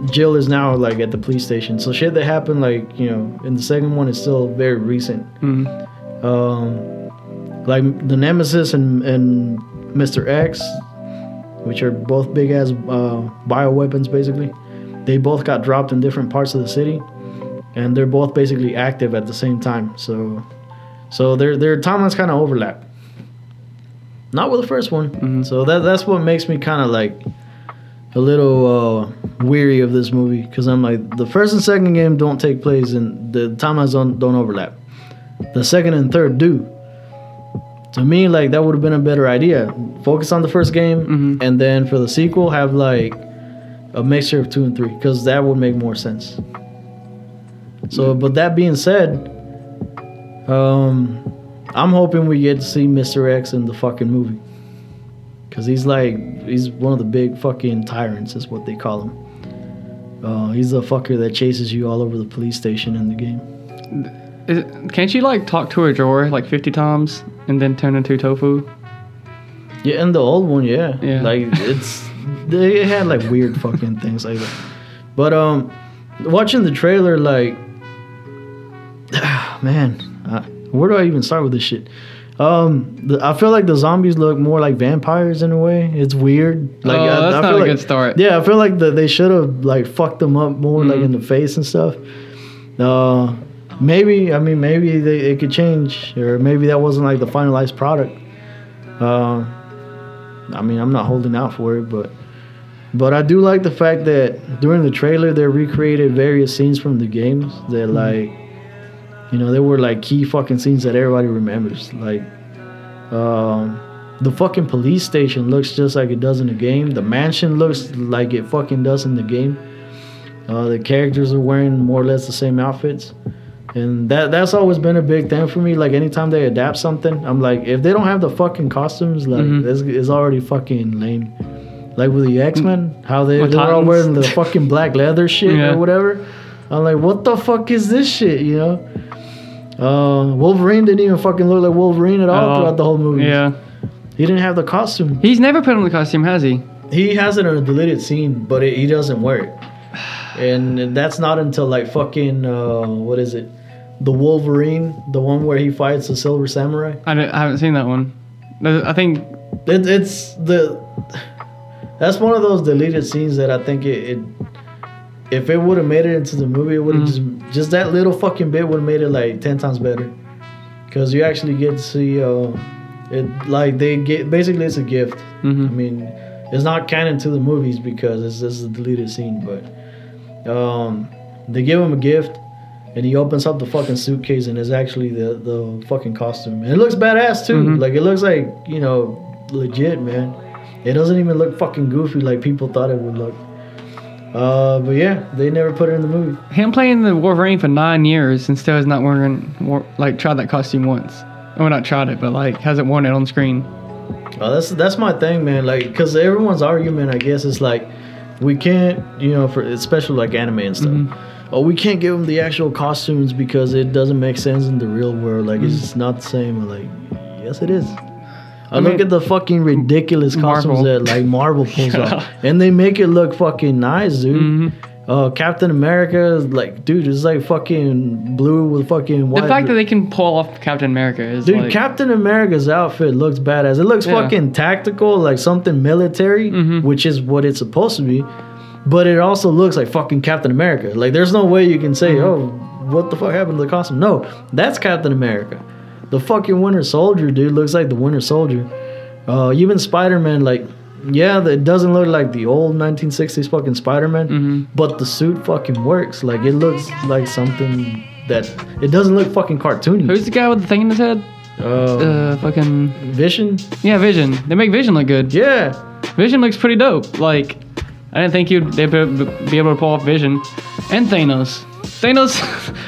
Jill is now like at the police station. So shit that happened like you know in the second one is still very recent. Mhm. Um, like the Nemesis and and Mr. X, which are both big ass uh, bio weapons basically. They both got dropped in different parts of the city, and they're both basically active at the same time. So, so their their timelines kind of overlap. Not with the first one. Mhm. So that that's what makes me kind of like a little uh, weary of this movie because I'm like the first and second game don't take place and the timelines don't don't overlap. The second and third do. To me, like that would have been a better idea. Focus on the first game, Mhm. and then for the sequel, have like a mixture of two and three because that would make more sense. So, but that being said, um, I'm hoping we get to see Mr. X in the fucking movie. Cause he's like he's one of the big fucking tyrants, is what they call him. Uh, he's the fucker that chases you all over the police station in the game. Is, can't you like talk to a drawer like 50 times and then turn into tofu? Yeah, in the old one, yeah, Yeah. like it's they had like weird fucking things like that. But um, watching the trailer, like, man, uh, where do I even start with this shit? Um, the, I feel like the zombies look more like vampires in a way. It's weird. Like, Oh, I, that's I not a like, good start. Yeah, I feel like the, they should have like fucked them up more, like Mhm. in the face and stuff. Uh, maybe I mean maybe they it could change, or maybe that wasn't like the finalized product. Uh, I mean, I'm not holding out for it, but but I do like the fact that during the trailer they recreated various scenes from the games that like you know they were like key fucking scenes that everybody remembers. Like um, the fucking police station looks just like it does in the game. The mansion looks like it fucking does in the game. Uh, the characters are wearing more or less the same outfits. And that that's always been a big thing for me. Like anytime they adapt something, I'm like, if they don't have the fucking costumes, like Mhm. it's, it's already fucking lame. Like with the X Men, how they they're all wearing the fucking black leather shit Yeah. or whatever. I'm like, what the fuck is this shit? You know? Uh, Wolverine didn't even fucking look like Wolverine at all Oh, throughout the whole movie. Yeah. he didn't have the costume. He's never put on the costume, has he? He has it in a deleted scene, but it, he doesn't wear it. And that's not until like fucking uh, what is it? The Wolverine, the one where he fights the Silver Samurai. I, don't, I haven't seen that one. I think. It, it's the that's one of those deleted scenes that I think it, it if it would have made it into the movie, it would have just just that little fucking bit would have made it like ten times better. Because you actually get to see uh, it like they get basically it's a gift. I mhm. mean, it's not canon to the movies because it's this is a deleted scene, but um, they give him a gift, and he opens up the fucking suitcase and it's actually the the fucking costume. And it looks badass too. Mhm. Like it looks like you know legit, man. It doesn't even look fucking goofy like people thought it would look. Uh, but yeah, they never put it in the movie. Him playing the Wolverine for nine years and still has not wearing like tried that costume once. Well, not tried it, but like hasn't worn it on screen. Uh, that's that's my thing, man. Like, because everyone's argument, I guess, is like, we can't, you know, for especially like anime and stuff. Oh, we can't give them the actual costumes because it doesn't make sense in the real world. Like, it's not the same. Like, yes, it is. I, I look at the fucking ridiculous costumes Marvel. that like Marvel pulls Shut off, and they make it look fucking nice, dude. Mhm. Uh, Captain America, like, dude, it's like fucking blue with fucking white. The fact that they can pull off Captain America is Dude, like, Captain America's outfit looks badass. It looks Yeah. fucking tactical, like something military, Mhm. which is what it's supposed to be. But it also looks like fucking Captain America. Like, there's no way you can say, Mhm. oh, what the fuck happened to the costume? No, that's Captain America. The fucking Winter Soldier, dude, looks like the Winter Soldier. Uh, even Spider Man, like, yeah, it doesn't look like the old 1960s fucking Spider Man, Mhm. but the suit fucking works. Like, it looks like something that it doesn't look fucking cartoony. Who's the guy with the thing in his head? Uh, Uh, fucking Vision? yeah, Vision. They make Vision look good. Yeah. Vision looks pretty dope. Like, I didn't think you'd be be able to pull off Vision, and Thanos. Thanos,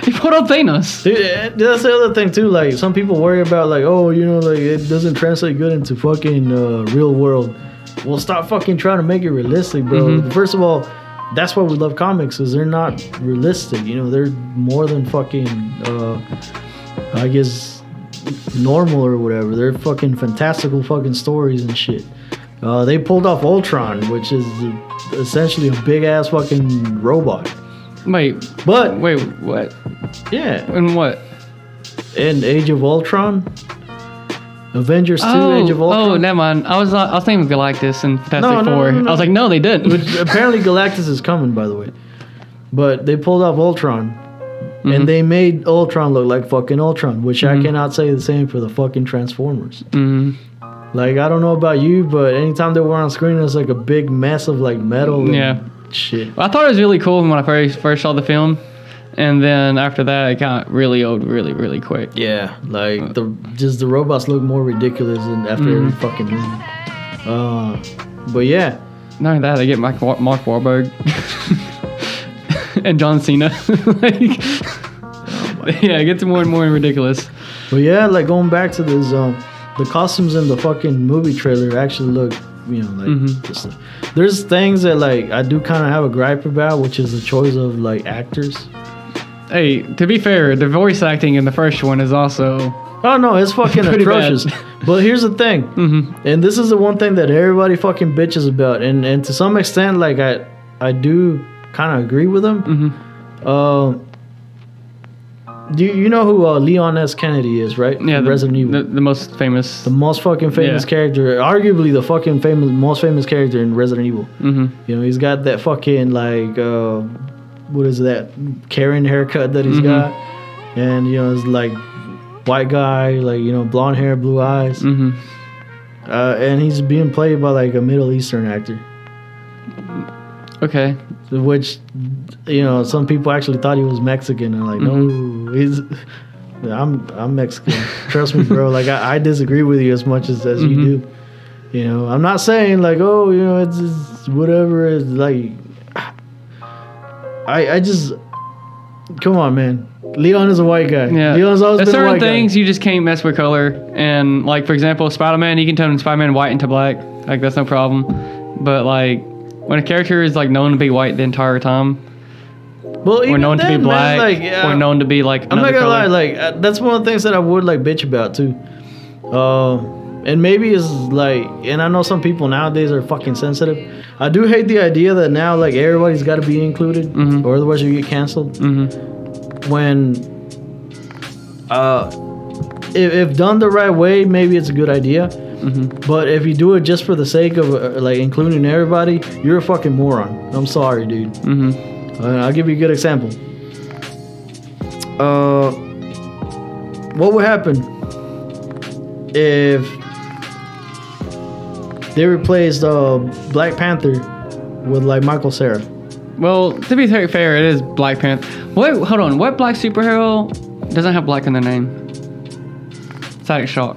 he pulled off Thanos. Dude, eh, that's the other thing too. Like some people worry about like, oh, you know, like it doesn't translate good into fucking uh, real world. Well, stop fucking trying to make it realistic, bro. Mhm. First of all, that's why we love comics, is they're not realistic. You know, they're more than fucking, uh, I guess, normal or whatever. They're fucking fantastical fucking stories and shit. Uh, they pulled off Ultron, which is essentially a big ass fucking robot. Wait, But wait, what? yeah, And what? in Age of Ultron, Avengers Two, Oh, Age of Ultron. oh, never mind. I was uh, I was thinking Galactus and Fantastic No, no, Four. no, no, I was like, no, they didn't. Which apparently Galactus is coming, by the way. But they pulled off Ultron, Mhm. and they made Ultron look like fucking Ultron, which I Mhm. cannot say the same for the fucking Transformers. Mhm. Like I don't know about you, but anytime they were on screen, it's like a big mess of like metal. And Yeah. Shit. I thought it was really cool when I first first saw the film, and then after that, it got really old, really, really quick. Yeah, like the just the robots look more ridiculous than after every Mhm. fucking movie. Uh, but yeah, Not only that, they get Mark, Wa- Mark Wahlberg and John Cena. like, yeah, it gets more and more ridiculous. But yeah, like going back to this, um, the costumes in the fucking movie trailer actually look, you know, like Mhm. just, there's things that like I do kind of have a gripe about, which is the choice of like actors. Hey, to be fair, the voice acting in the first one is also. Oh no, it's fucking atrocious. But here's the thing, hmm and this is the one thing that everybody fucking bitches about, and and to some extent, like I I do kind of agree with them. hmm Um, do you, you know who uh, Leon S. Kennedy is, right? Yeah, the, Resident Evil. The, the most famous. the most fucking famous Yeah. character, arguably the fucking famous, most famous character in Resident Evil. hmm You know, he's got that fucking like, uh, what is that, Karen haircut that he's Mhm. got, and you know, it's like white guy, like you know, blonde hair, blue eyes, hmm uh, and he's being played by like a Middle Eastern actor, Okay. Which you know, some people actually thought he was Mexican, and like, no, he's. I'm I'm Mexican. Trust me, bro. Like I, I disagree with you as much as, as Mhm. you do. You know, I'm not saying like, oh, you know, it's, it's whatever. It's like, I I just come on, man. Leon is a white guy. Yeah. Leon's always There's been certain things guy. you just can't mess with color. And like for example, Spider Man, you can turn Spider Man white into black. Like that's no problem. But like when a character is like known to be white the entire time, Well, or even known to then, be man, black, like, yeah, or known to be like I'm not gonna lie. Like uh, that's one of the things that I would like bitch about too. Uh, and maybe it's like, and I know some people nowadays are fucking sensitive. I do hate the idea that now like everybody's got to be included, Mhm. or otherwise you get canceled. hmm when uh if, if done the right way maybe it's a good idea hmm but if you do it just for the sake of uh, like including everybody you're a fucking moron i'm sorry dude hmm uh, i'll give you a good example uh what would happen if they replaced uh black panther with like michael Cera? Well, to be fair, fair, it is Black Panther. Wait, hold on. What black superhero doesn't have black in their name? Static Shock.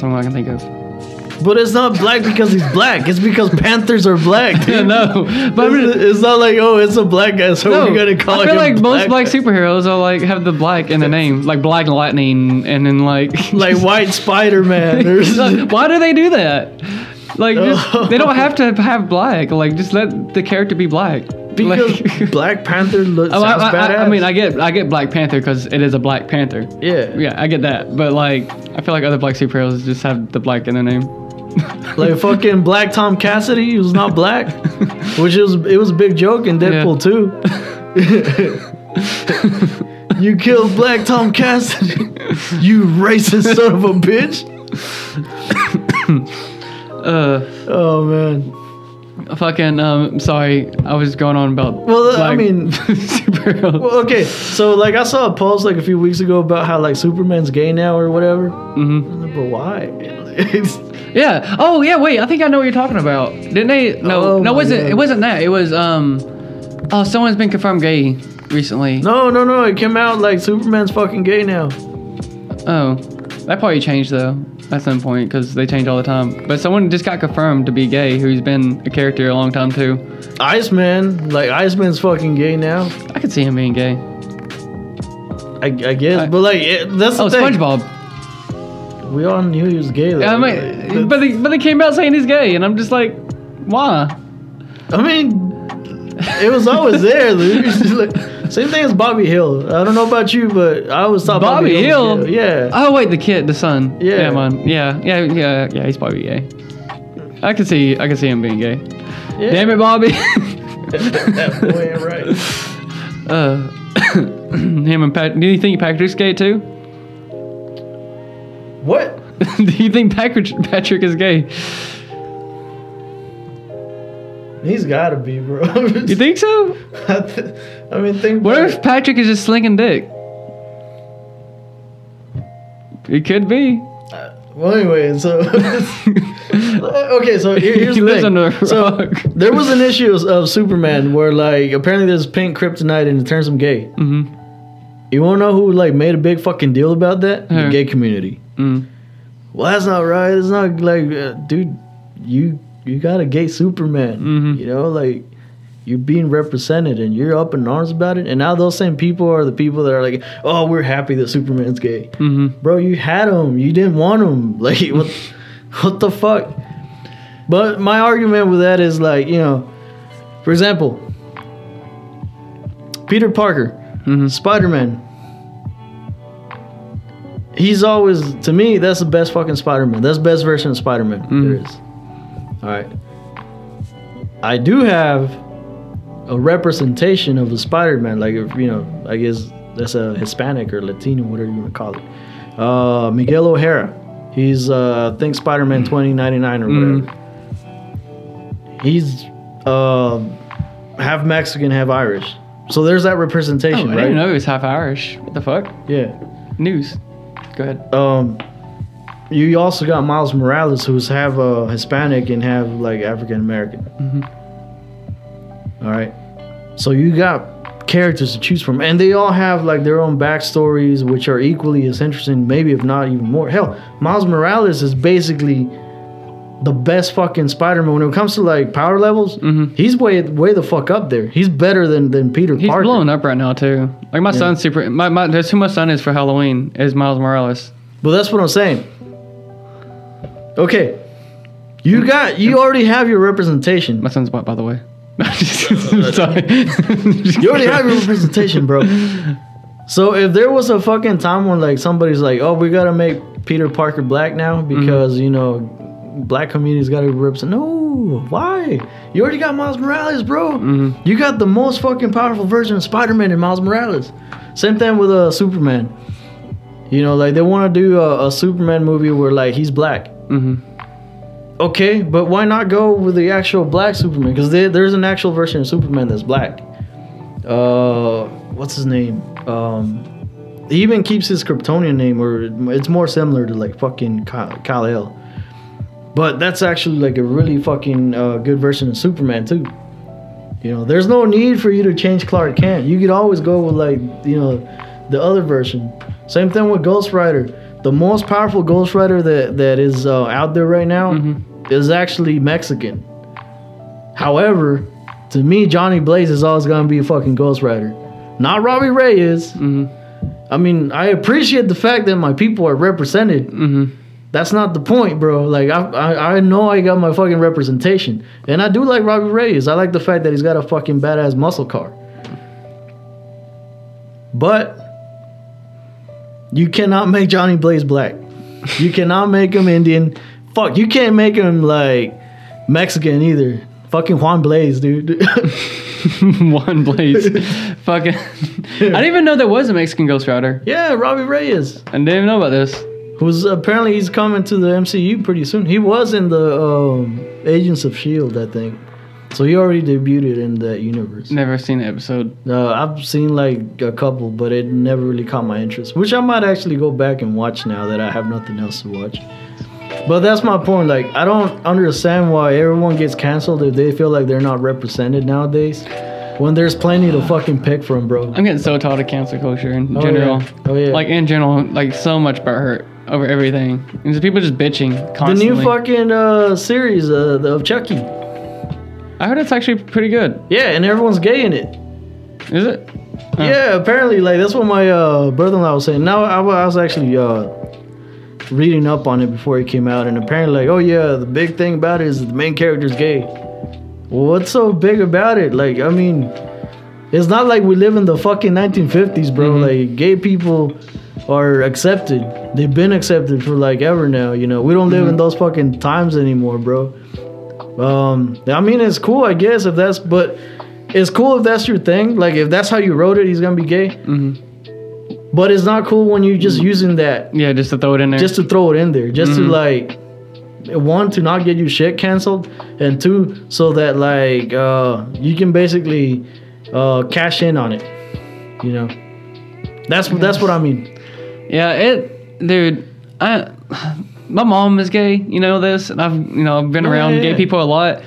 That's all I can think of. But it's not black because he's black. It's because Panthers are black. Dude. no, but I mean, It's, not like oh, it's a black guy, so no, we're gonna call I feel like most black guy. superheroes are like have the black in the name, like Black Lightning, and then like like White Spider Man. Like, why do they do that? Like, just, they don't have to have black. Like, just let the character be black. Because Like- Black Panther looks Oh, sounds I- I- badass. I mean, I get I get Black Panther because it is a Black Panther. yeah, Yeah, I get that. But like, I feel like other black superheroes just have the black in their name. like fucking Black Tom Cassidy, he was not black, which was it was a big joke in Deadpool too. you killed Black Tom Cassidy, you racist son of a bitch. Uh, Oh man. Fucking. Um, sorry, I was going on about. Well, I mean- superheroes. Well, okay, so like I saw a post like a few weeks ago about how like Superman's gay now or whatever. hmm But why? Yeah. Oh yeah. Wait. I think I know what you're talking about. Didn't they? No. Oh no. my Was it? God. It wasn't that. It was um. Oh, someone's been confirmed gay recently. no, no, no. It came out like Superman's fucking gay now. Oh, that probably changed though at some point because they change all the time. But someone just got confirmed to be gay who's been a character a long time too. Iceman, like Iceman's fucking gay now. I could see him being gay. I, I guess, I- but like it, that's oh, the Oh, thing. SpongeBob. We all knew he was gay. Though. Yeah, I mean, but they, but they came out saying he's gay, and I'm just like, why? I mean, it was always there. Luke. It's just like- same thing as Bobby Hill. I don't know about you, but I always thought Bobby, Bobby Hill. Hill? Yeah. Oh wait, the kid, the son. Yeah. yeah, man. Yeah, yeah, yeah, yeah. He's probably gay. I can see, I can see him being gay. yeah. Damn it, Bobby. that boy right. uh, him and Pat. Do you think Patrick's gay too? What? do you think Patrick Patrick is gay? He's got to be, bro. You think so? I mean, think. What if. Patrick is just slinging dick? He could be. Well, anyway, so okay, so here- here's he the lives thing. under a So rock. there was an issue of, Superman where like apparently there's pink kryptonite and it turns him gay. hmm You want to know who like made a big fucking deal about that? The gay community. Mm. Well, that's not right. It's not like, uh, dude, you you got a gay Superman. Mhm. You know, like you're being represented and you're up in arms about it. And now those same people are the people that are like, oh, we're happy that Superman's gay. hmm Bro, you had him. You didn't want him. Like what? what the fuck? But my argument with that is like, you know, for example, Peter Parker, hmm Spider Man. He's always to me that's the best fucking Spider Man. That's the best version of Spider Man there Mhm. is. All right. I do have a representation of a Spider Man, like if, you know, I guess that's a Hispanic or Latino, whatever you want to call it. Uh, Miguel O'Hara. He's uh, I think Spider Man twenty ninety nine or Mm. whatever. He's uh, half Mexican, half Irish. So there's that Oh, I representation, right? didn't know he was half Irish. What the fuck? Yeah. News. Go ahead. Um, you also got Miles Morales, who's half uh, Hispanic and half like African American. Mhm. All right. So you got characters to choose from, and they all have like their own backstories, which are equally as interesting, maybe if not even more. Hell, Miles Morales is basically the best fucking Spider-Man when it comes to like power levels. Mhm. He's way way the fuck up there. He's better than than Peter He's Parker. blowing up right now too. Like my Yeah. son's super. My, my that's who my son is for Halloween is Miles Morales. Well, that's what I'm saying. Okay. You got you already have your representation. My son's white, by the way. Sorry. You already have your representation, bro. So if there was a fucking time when like somebody's like, "Oh, we gotta make Peter Parker black now because you know black community's gotta represent." No, why? You already got Miles Morales, bro. Mhm. You got the most fucking powerful version of Spider-Man in Miles Morales. Same thing with uh, Superman. You know, like they want to do a, a Superman movie where like he's black. Hmm Okay, but why not go with the actual black Superman? Because there's an actual version of Superman that's black. Uh, what's his name? Um, he even keeps his Kryptonian name, or it's more similar to like fucking Kal El. But that's actually like a really fucking uh, good version of Superman too. You know, there's no need for you to change Clark Kent. You could always go with like you know the other version. Same thing with Ghost Rider. The most powerful Ghost Rider that that is uh, out there right now is actually Mexican. However, to me, Johnny Blaze is always gonna be a fucking Ghost Rider, not Robbie Reyes. hmm I mean, I appreciate the fact that my people are represented. hmm That's not the point, bro. Like I, I, I know I got my fucking representation, and I do like Robbie Reyes. I like the fact that he's got a fucking badass muscle car. But you cannot make Johnny Blaze black. You cannot make him Indian. Fuck, you can't make him like Mexican either. Fucking Juan Blaze, dude. One Blaze. Fucking. I didn't even know there was a Mexican Ghost Rider. yeah, Robbie Reyes. I didn't even know about this. Who's apparently he's coming to the MCU pretty soon. He was in the um, Agents of Shield, I think. So you already debuted in that universe. Never seen the episode. Uh, I've seen like a couple, but it never really caught my interest. Which I might actually go back and watch now that I have nothing else to watch. But that's my point. Like, I don't understand why everyone gets canceled if they feel like they're not represented nowadays. When there's plenty to fucking pick from, bro. I'm getting so tired of cancel culture in Oh, general. yeah. Oh, yeah. Like in general, like so much hurt over everything. And just people just bitching constantly. The new fucking uh, series uh, of Chucky. I heard it's actually pretty good. Yeah, and everyone's gay in it. Is it? Oh. Yeah, apparently, like that's what my uh, brother-in-law was saying. Now I, I was actually uh, reading up on it before it came out, and apparently, like, oh yeah, the big thing about it is the main character's gay. What's so big about it? Like, I mean, it's not like we live in the fucking 1950s, bro. Mhm. Like, gay people are accepted. They've been accepted for like ever now. You know, we don't live in those fucking times anymore, bro. Um, I mean, it's cool, I guess, if that's, but it's cool if that's your thing. Like, if that's how you wrote it, he's gonna be gay. hmm But it's not cool when you're just using that Yeah, just to throw it in there. just to throw it in there, just to Mhm. like one to not get your shit canceled, and two so that like uh, you can basically uh, cash in on it. You know, that's that's what I mean. Yeah, it, dude. I, my mom is gay. You know this, and I've, you know, I've been Oh, around yeah, gay yeah. people a lot,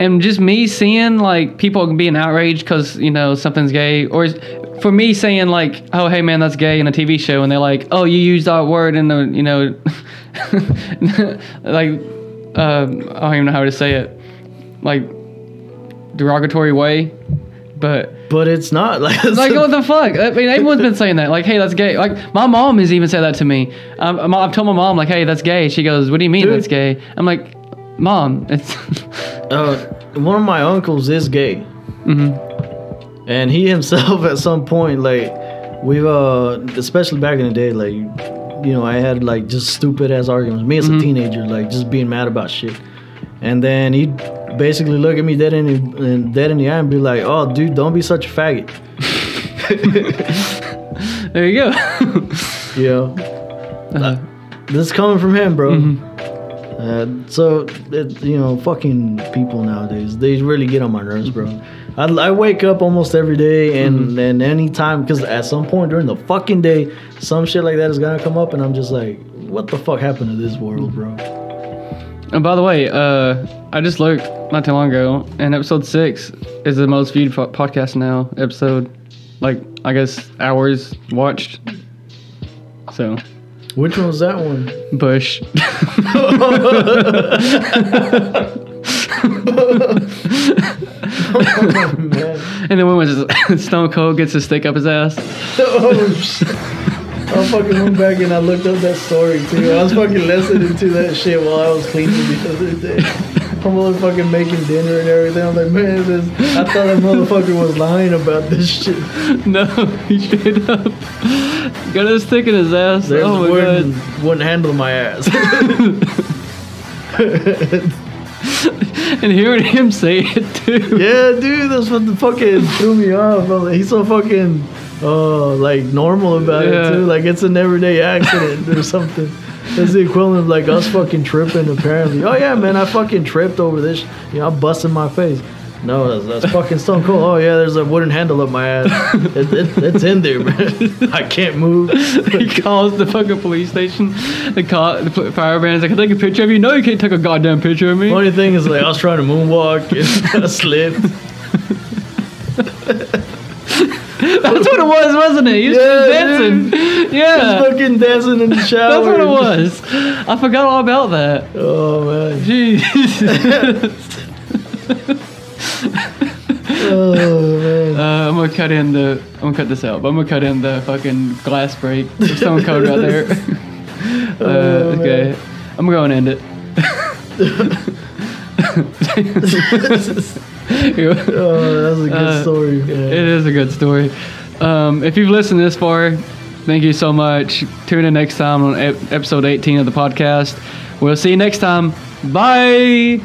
and just me seeing like people being outraged because you know something's gay, or for me saying like, oh hey man, that's gay in a TV show, and they're like, oh you used that word in the, you know, like, um, I don't even know how to say it, like derogatory way, but. But it's not like like what the fuck? I mean, everyone's been saying that. Like, hey, that's gay. Like, my mom has even said that to me. Um, I've told my mom, like, hey, that's gay. She goes, what do you mean Dude. that's gay? I'm like, mom, it's. uh, one of my uncles is gay. mm-hmm. and he himself at some point like we've uh especially back in the day like you know i had like just stupid ass arguments me as a Mhm. teenager like just being mad about shit and then he'd basically look at me dead in the, dead in the eye and be like oh dude don't be such a faggot There you go. yeah. know Uh, this is coming from him bro mhm. Uh, so it, you know, fucking people nowadays, they really get on my nerves, bro. I, I wake up almost every day, and Mm-hmm. and any time, because at some point during the fucking day, some shit like that is gonna come up, and I'm just like, what the fuck happened to this world, bro? And by the way, uh, I just looked not too long ago, and episode six is the most viewed po- podcast now. Episode, like, I guess hours watched. So, Which one was that one? Bush. oh, man. And then when was Stone Cold gets a stick up his ass. Oh, shit. I fucking went back and I looked up that story too. I was fucking listening to that shit while I was cleaning the other day. I'm motherfucking making dinner and everything. I'm like, man, this, I thought that motherfucker was lying about this shit. No, he straight up got a stick in his ass. There's oh my wouldn't, god! wouldn't handle my ass. And hearing him say it too. yeah, dude, that's what the fucking threw me off. Like, he's so fucking uh like normal about Yeah. it too. Like it's an everyday accident or something. That's the equivalent of like us fucking tripping apparently. Oh yeah, man, I fucking tripped over this. You know, I'm busting my face. No, that's, that's fucking stone cold. Oh yeah, there's a wooden handle up my ass. It, it, it's in there, man. I can't move. he calls the fucking police station. The car, the pl- fire like, "Can I take a picture of you?" No, you can't take a goddamn picture of me. Funny thing is, like, I was trying to moonwalk and I slipped. That's what it was, wasn't it? You was Yeah, dancing. Yeah. He's fucking dancing in the shower. That's what it was. I forgot all about that. Oh man. Jeez. Oh man. Uh, I'm gonna cut in the. I'm gonna cut this out, but I'm gonna cut in the fucking glass break. There's someone code right there. uh, Oh, man. okay, I'm gonna go and end it. Oh, that's a good Uh, story. It Man. is a good story. Um, if you've listened this far, thank you so much. Tune in next time on ep- episode 18 of the podcast. We'll see you next time. Bye.